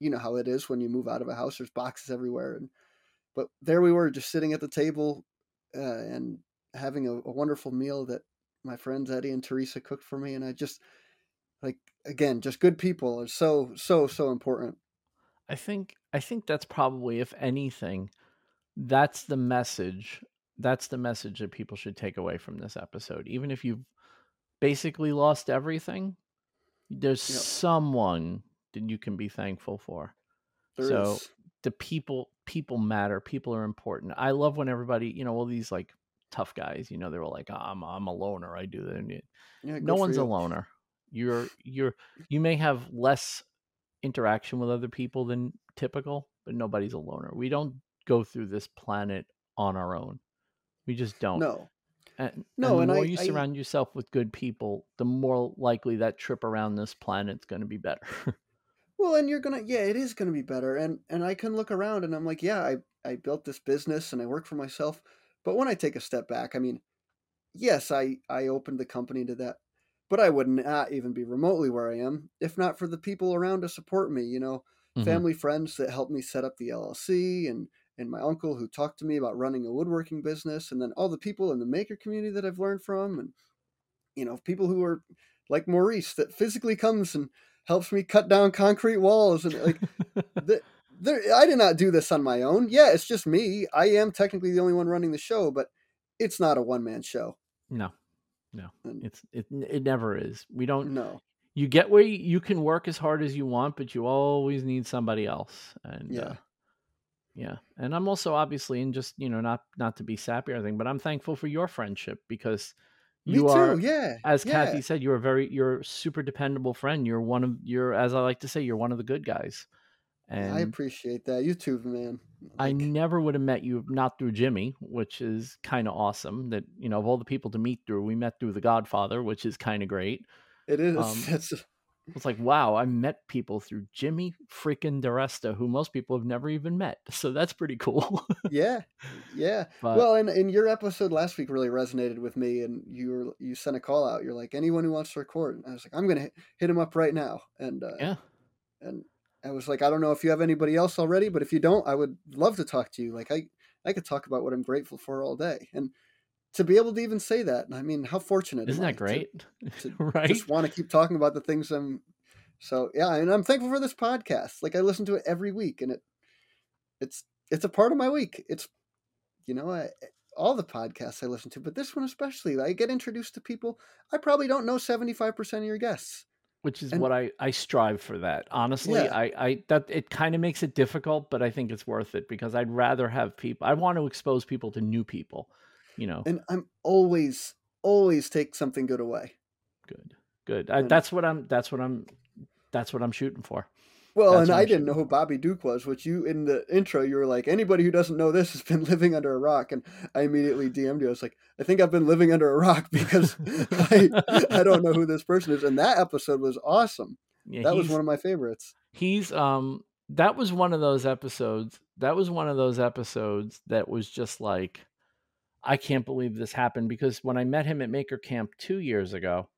you know how it is when you move out of a house there's boxes everywhere and but there we were just sitting at the table uh, and having a, a wonderful meal that my friends eddie and teresa cooked for me and i just like again just good people are so so so important I think I think that's probably if anything that's the message that's the message that people should take away from this episode. Even if you've basically lost everything there's Yep. someone that you can be thankful for. There is. So, the people people matter people are important. I love when everybody you know all these like tough guys you know they were all like i'm i'm a loner i do that Yeah, no one's a loner. You're you're you may have less interaction with other people than typical, but nobody's a loner. We don't go through this planet on our own. We just don't. No. And, No, and the and more I- you I- surround yourself with good people, the more likely that trip around this planet's going to be better. Well, and you're gonna, yeah, it is gonna be better. And and I can look around and I'm like, yeah, I I built this business and I work for myself. But when I take a step back, I mean, yes, I I opened the company to that, but I would not even be remotely where I am if not for the people around to support me. You know, Mhm. family, friends that helped me set up the LLC, and and my uncle who talked to me about running a woodworking business, and then all the people in the maker community that I've learned from, and you know, people who are like Maurice that physically comes and helps me cut down concrete walls and like the, there, I did not do this on my own. Yeah, it's just me. I am technically the only one running the show, but it's not a one man show. No, no, And- it's it. It never is. We don't. No. You get where you, you can work as hard as you want, but you always need somebody else. And Yeah. uh, yeah, and I'm also obviously, and just you know, not not to be sappy or anything, but I'm thankful for your friendship because Me you too. are, yeah. as yeah. Kathy said, you're a very, you're a super dependable friend. You're one of, you're as I like to say, you're one of the good guys. And I appreciate that. You too, man. I never would have met you not through Jimmy, which is kind of awesome. That you know, of all the people to meet through, we met through The Godfather, which is kind of great. it is. um, it's It's like, wow, I met people through Jimmy freaking DeResta, who most people have never even met. So that's pretty cool. yeah, yeah. but well, and, and your episode last week really resonated with me, and you were you sent a call out. You're like anyone who wants to record. And I was like, I'm gonna hit, hit him up right now, and uh, yeah, and I was like, I don't know if you have anybody else already, but if you don't, I would love to talk to you. Like I, I could talk about what I'm grateful for all day, and to be able to even say that, I mean, how fortunate! isn't that to great? to right? Just want to keep talking about the things I'm. So yeah, and I'm thankful for this podcast. Like I listen to it every week, and it, it's it's a part of my week. It's, you know, I, all the podcasts I listen to, but this one especially. I get introduced to people I probably don't know seventy five percent of your guests. Which is and- what I I strive for. That honestly, Yeah. I I that it kind of makes it difficult, but I think it's worth it because I'd rather have people. I want to expose people to new people. You know, And I'm always always take something good away. good, good. I, that's what I'm. That's what I'm. That's what I'm shooting for. Well, That's and I didn't know who Bobby Duke was, which you in the intro you were like, anybody who doesn't know this has been living under a rock, and I immediately DM'd you. I was like, I think I've been living under a rock because I I don't know who this person is, and that episode was awesome. Yeah, That was one of my favorites. he's um that was one of those episodes that was one of those episodes that was just like i can't believe this happened because when i met him at maker camp two years ago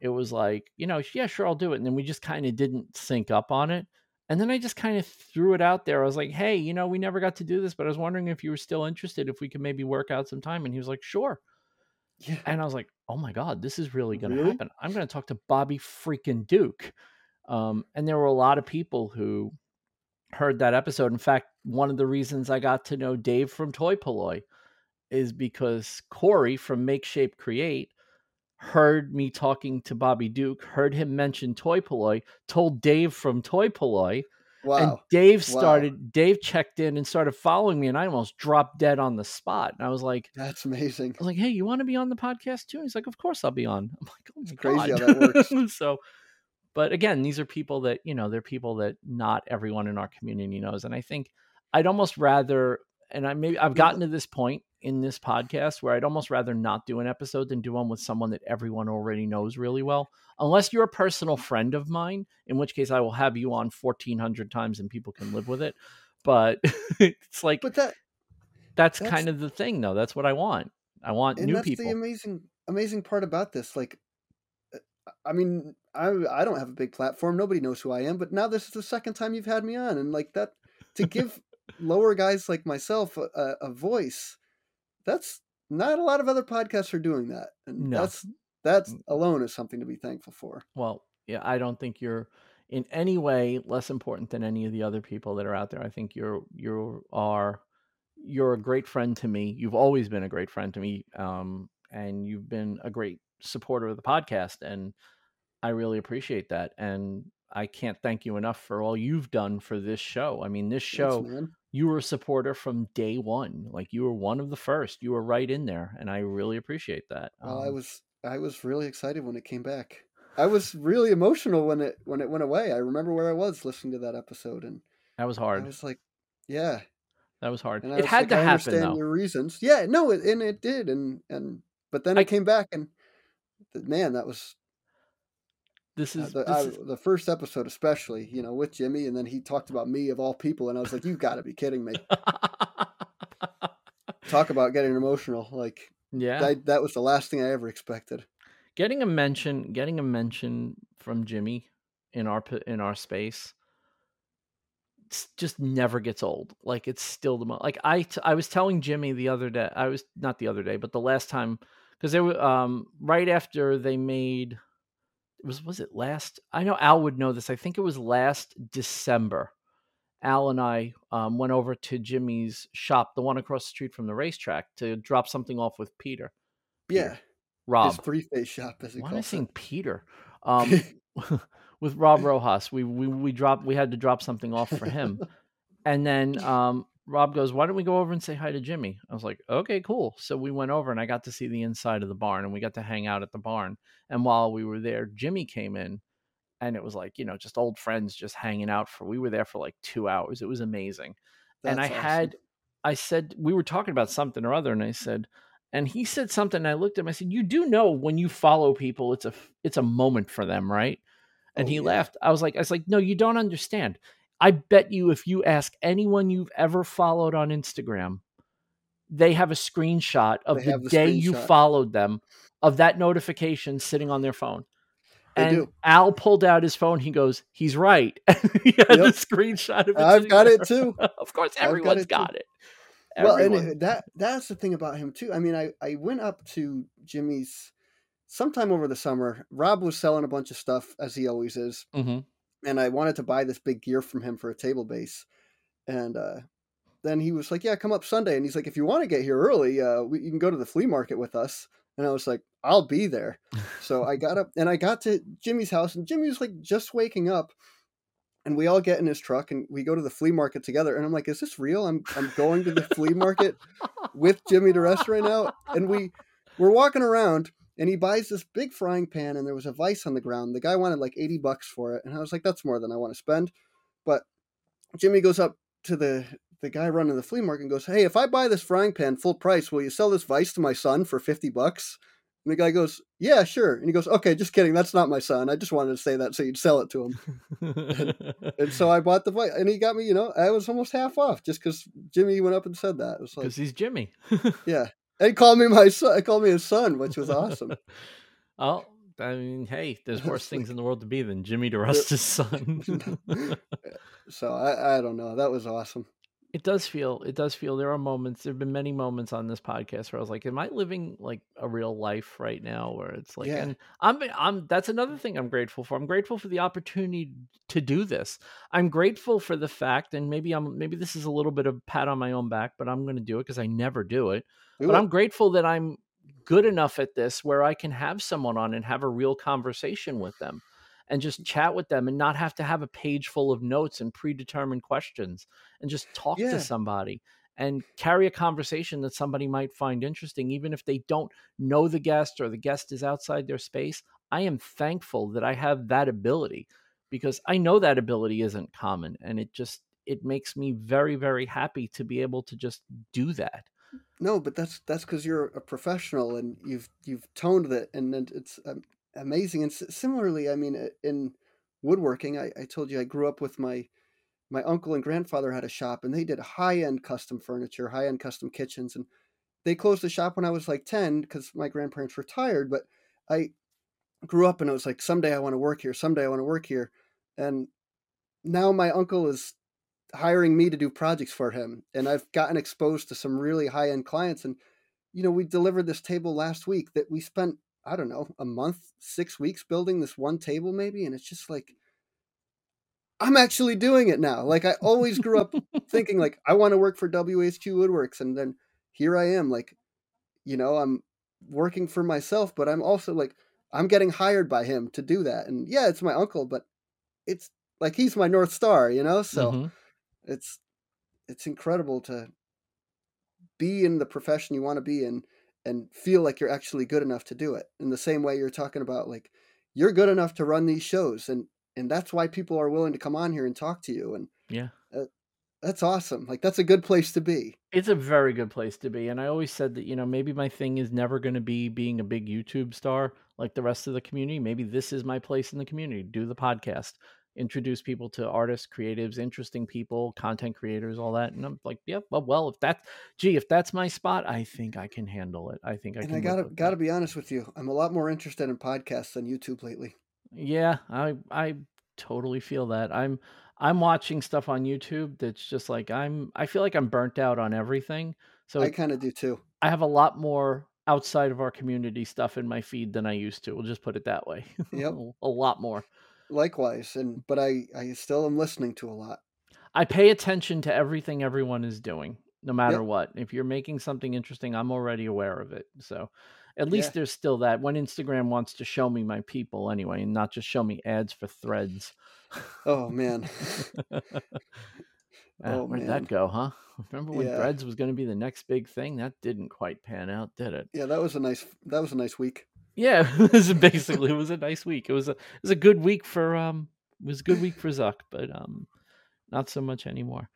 it was like you know yeah sure i'll do it and then we just kind of didn't sync up on it and then i just kind of threw it out there i was like hey you know we never got to do this but i was wondering if you were still interested if we could maybe work out some time and he was like sure Yeah, and I was like, "Oh my god, this is really going to Really? happen! I'm going to talk to Bobby freaking Duke." Um, and there were a lot of people who heard that episode. In fact, one of the reasons I got to know Dave from Toy Polloi is because Corey from Make Shape Create heard me talking to Bobby Duke, heard him mention Toy Polloi, told Dave from Toy Polloi, and wow. Dave Wow. started. Dave checked in and started following me, and I almost dropped dead on the spot. And I was like. That's amazing. I was like, "Hey, you want to be on the podcast too?" And he's like, "Of course I'll be on." I'm like, "Oh my crazy how god!" that works. so, but again, these are people that you know, they're people that not everyone in our community knows, and I think I'd almost rather, and I maybe I've gotten to this point in this podcast where I'd almost rather not do an episode than do one with someone that everyone already knows really well, unless you're a personal friend of mine, in which case I will have you on fourteen hundred times and people can live with it. But it's like But that that's, that's- kind of the thing, though. That's what I want. I want and new that's people. the amazing amazing part about this. Like, uh, I mean, I I don't have a big platform. Nobody knows who I am. But now this is the second time you've had me on, and like that to give lower guys like myself a, a voice. That's not a lot of other podcasts are doing that, and No. that's that's Mm. alone is something to be thankful for. well, yeah, I don't think you're in any way less important than any of the other people that are out there. I think you're you are you're a great friend to me. You've always been a great friend to me, um, and you've been a great supporter of the podcast, and I really appreciate that. And I can't thank you enough for all you've done for this show. I mean, this Thanks, show man. You were a supporter from day one. Like you were one of the first. You were right in there, and I really appreciate that. Well, I Um, was I was really excited when it came back. I was really emotional when it when it went away. I remember where I was listening to that episode, and That was hard. I was like, yeah. That was hard. And It was had like, to I happen understand though. your reasons. Yeah, no, it, and it did, and and but then I- it came back, and man, that was This uh, is, the, this I, is the first episode, especially, you know, with Jimmy, and then he talked about me of all people, and I was like, "You've got to be kidding me!" Talk about getting emotional. Like yeah. that, that was the last thing I ever expected. getting a mention getting a mention from jimmy in our in our space just never gets old like it's still the mo- like i t- i was telling jimmy the other day i was not the other day but the last time because they were um right after they made it was was it last i know al would know this i think it was last december al and i um, went over to jimmy's shop the one across the street from the racetrack to drop something off with peter Yeah, rob his free face shop, as he why am I calls saying it. Peter? Um, with Rob Rojas, we we we dropped we had to drop something off for him, and then um, Rob goes, "Why don't we go over and say hi to Jimmy?" I was like, "Okay, cool." So we went over, and I got to see the inside of the barn, and we got to hang out at the barn. And while we were there, Jimmy came in, and it was like you know just old friends just hanging out for. We were there for like two hours. It was amazing and I awesome. had, I said, we were talking about something or other, and I said, and he said something, and I looked at him, I said, you do know when you follow people, it's a, it's a moment for them, right? And Oh, he yeah. laughed. I was like, I was like, no, you don't understand. I bet you if you ask anyone you've ever followed on Instagram, they have a screenshot of the, the day you followed them of that notification sitting on their phone. They and do. Al pulled out his phone. He goes, "He's right." he had the Yep. screenshot of it. I've got there. it too. of course, I've got it got it. Well, and Everyone. that that's the thing about him too. I mean, I I went up to Jimmy's sometime over the summer. Rob was selling a bunch of stuff as he always is, Mhm. And I wanted to buy this big gear from him for a table base. And uh, then he was like, "Yeah, come up Sunday." And he's like, "If you want to get here early, uh, we, you can go to the flea market with us." And I was like, "I'll be there." So I got up and I got to Jimmy's house, and Jimmy was like just waking up. And we all get in his truck and we go to the flea market together. And I'm like, "Is this real? I'm I'm going to the flea market with Jimmy DeResta right now." And we we're walking around, and he buys this big frying pan, and there was a vice on the ground. The guy wanted like eighty bucks for it, and I was like, "That's more than I want to spend." But Jimmy goes up to the the guy running the flea market and goes, "Hey, if I buy this frying pan full price, will you sell this vice to my son for fifty bucks?" And the guy goes, "Yeah, sure." And he goes, "Okay, just kidding. That's not my son. I just wanted to say that so you'd sell it to him." And so I bought the vice, and he got me. You know, I was almost half off just because Jimmy went up and said that. It was like, because he's Jimmy. yeah, he called me my son. They called me his son, which was awesome. oh, I mean, hey, there's worse things in the world to be than Jimmy DeResta's son. so I, I don't know. That was awesome. it does feel it does feel there are moments there have been many moments on this podcast where i was like am i living like a real life right now where it's like Yeah. and i'm i'm that's another thing i'm grateful for i'm grateful for the opportunity to do this i'm grateful for the fact and maybe i'm maybe this is a little bit of pat on my own back but i'm going to do it because i never do it But i'm grateful that i'm good enough at this where i can have someone on and have a real conversation with them and just chat with them and not have to have a page full of notes and predetermined questions and just talk Yeah. to somebody and carry a conversation that somebody might find interesting even if they don't know the guest or the guest is outside their space i am thankful that i have that ability because i know that ability isn't common and it just it makes me very very happy to be able to just do that No, but that's that's because you're a professional and you've you've toned it, and then it's um, amazing. And similarly, I mean, uh, in woodworking, I, I told you I grew up with my my uncle and grandfather had a shop, and they did high end custom furniture, high end custom kitchens, and they closed the shop when I was like ten because my grandparents retired. But I grew up, and it was like someday I want to work here, someday I want to work here, and now my uncle is hiring me to do projects for him and i've gotten exposed to some really high end clients and you know we delivered this table last week that we spent i don't know a month six weeks building this one table maybe and it's just like i'm actually doing it now like i always grew up thinking like i want to work for whq woodworks and then here i am like you know i'm working for myself but i'm also like i'm getting hired by him to do that and yeah it's my uncle but it's like he's my north star you know so Mhm. It's it's incredible to be in the profession you want to be in and feel like you're actually good enough to do it in the same way you're talking about like you're good enough to run these shows and and that's why people are willing to come on here and talk to you and Yeah. uh, that's awesome like that's a good place to be It's a very good place to be. And I always said that, you know, maybe my thing is never going to be being a big YouTube star like the rest of the community. Maybe this is my place in the community. Do the podcast, introduce people to artists, creatives, interesting people, content creators, all that. And I'm like, yeah, well, well, if that's, gee, if that's my spot, I think I can handle it. I think I and can. i gotta gotta that. be honest with you i'm a lot more interested in podcasts than youtube lately Yeah, I I totally feel that. I'm I'm watching stuff on YouTube that's just like I'm I feel like I'm burnt out on everything. So i kind of do too I have a lot more outside of our community stuff in my feed than I used to. We'll just put it that way. Yep. a lot more. Likewise and but i i still am listening to a lot I pay attention to everything everyone is doing, no matter Yep. what. If you're making something interesting, I'm already aware of it. So at least Yeah. there's still that when Instagram wants to show me my people anyway, and not just show me ads for threads. oh man ah, Oh, where'd man. that go, huh? Remember when Yeah. Threads was going to be the next big thing? That didn't quite pan out, did it? yeah that was a nice that was a nice week Yeah, it was basically it was a nice week. It was a it was a good week for um it was a good week for Zuck, but um not so much anymore.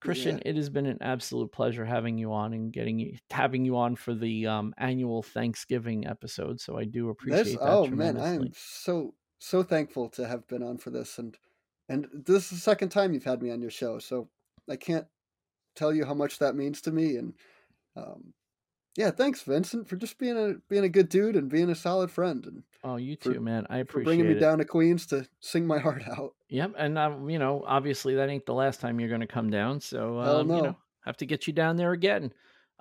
Christian, it has been an absolute pleasure having you on and getting you having you on for the um annual Thanksgiving episode. So I do appreciate This, that oh man. I'm so so thankful to have been on for this, and and this is the second time you've had me on your show, so I can't tell you how much that means to me. And um, yeah, thanks, Vincent, for just being a being a good dude and being a solid friend, and Oh, you for- too, man. I appreciate for bringing me it. down to Queens to sing my heart out. Yep, and um, you know, obviously that ain't the last time you're going to come down. So um, you know, have to get you down there again.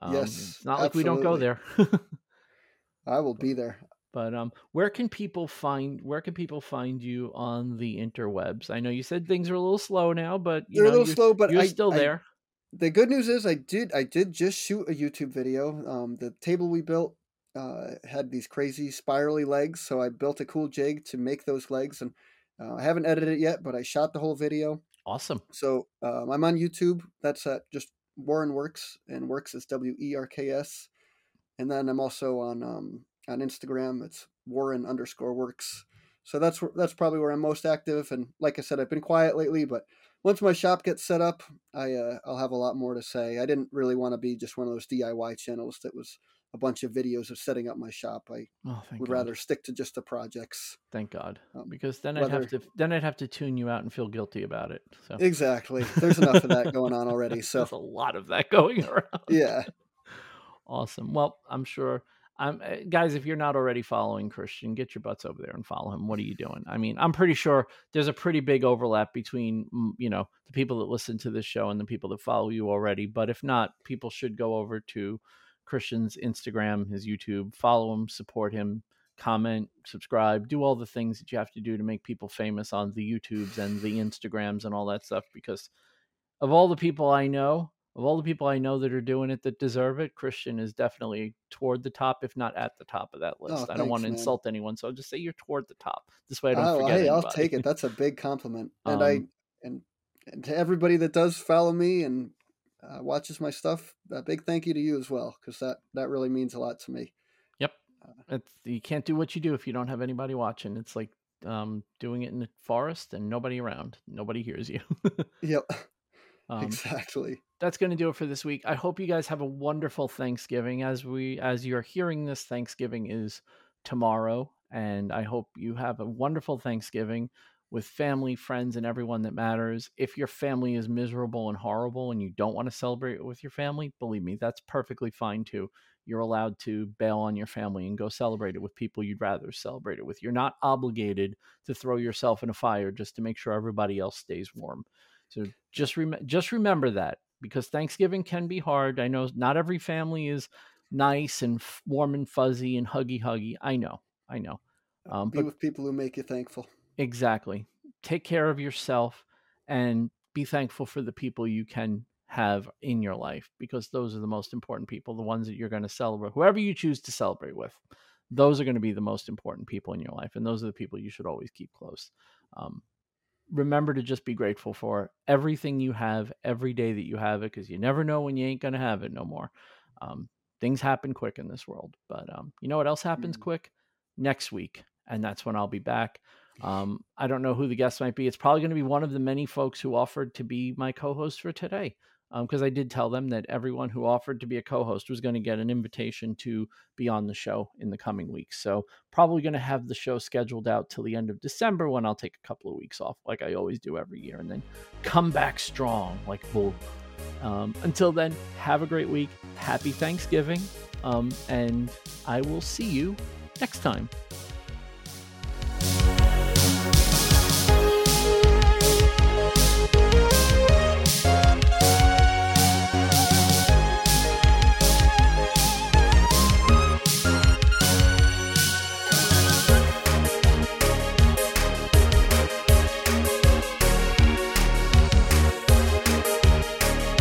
Um, Yes, it's not like we don't go there. I will be there. but um, where can people find where can people find you on the interwebs? I know you said things are a little slow now, but you They're know a little you're, slow, but you're I, still there. The good news is I did I did just shoot a YouTube video. Um, the table we built uh, had these crazy spirally legs, so I built a cool jig to make those legs, and uh, I haven't edited it yet, but I shot the whole video. Awesome. So um, I'm on YouTube. That's at just Warrenwerks, and Werks is W E R K S, and then I'm also on um, on Instagram. It's Warren underscore Werks. So that's that's probably where I'm most active. And like I said, I've been quiet lately, but once my shop gets set up, I uh, I'll have a lot more to say. I didn't really want to be just one of those DIY channels that was a bunch of videos of setting up my shop. I Oh, would God. rather stick to just the projects. Thank God. um, Because then I'd have to then I'd have to tune you out and feel guilty about it. So Exactly. There's enough of that going on already. So there's a lot of that going around. yeah, Awesome. Well, I'm sure. I'm uh, guys. If you're not already following Christian, get your butts over there and follow him. What are you doing? I mean, I'm pretty sure there's a pretty big overlap between mm, you know the people that listen to this show and the people that follow you already. But if not, people should go over to Christian's Instagram, his YouTube, follow him, support him, comment, subscribe, do all the things that you have to do to make people famous on the YouTubes and the Instagrams and all that stuff. Because of all the people I know, of all the people I know that are doing it that deserve it, Christian is definitely toward the top, if not at the top of that list. I don't want to Oh, man. insult anyone, so I'll just say you're toward the top. This way I don't oh, forget hey, I'll take it. That's a big compliment. And I Um, and, and to everybody that does follow me and uh, watches my stuff, a big thank you to you as well, because that that really means a lot to me. Yep. It's, you can't do what you do if you don't have anybody watching. It's like um, doing it in the forest and nobody around. Nobody hears you. Yep, um, exactly. that's going to do it for this week. I hope you guys have a wonderful Thanksgiving. As we as you're hearing this, Thanksgiving is tomorrow, and I hope you have a wonderful Thanksgiving with family, friends, and everyone that matters. If your family is miserable and horrible and you don't want to celebrate it with your family, believe me, that's perfectly fine too. You're allowed to bail on your family and go celebrate it with people you'd rather celebrate it with. You're not obligated to throw yourself in a fire just to make sure everybody else stays warm. So just rem- just remember that because Thanksgiving can be hard. I know not every family is nice and f- warm and fuzzy and huggy huggy. I know, I know. Um, Be but with people who make you thankful. exactly, take care of yourself and be thankful for the people you can have in your life because those are the most important people, the ones that you're going to celebrate. Whoever you choose to celebrate with, those are going to be the most important people in your life, and those are the people you should always keep close. Um, remember to just be grateful for everything you have every day that you have it because you never know when you ain't going to have it no more. Um, things happen quick in this world, but um, you know what else happens Mm. quick? Next week and that's when I'll be back. Um, I don't know who the guest might be. It's probably going to be one of the many folks who offered to be my co-host for today, because um, I did tell them that everyone who offered to be a co-host was going to get an invitation to be on the show in the coming weeks. So probably going to have the show scheduled out till the end of December when I'll take a couple of weeks off, like I always do every year, and then come back strong like bull. Um, until then, have a great week. Happy Thanksgiving. Um, and I will see you next time.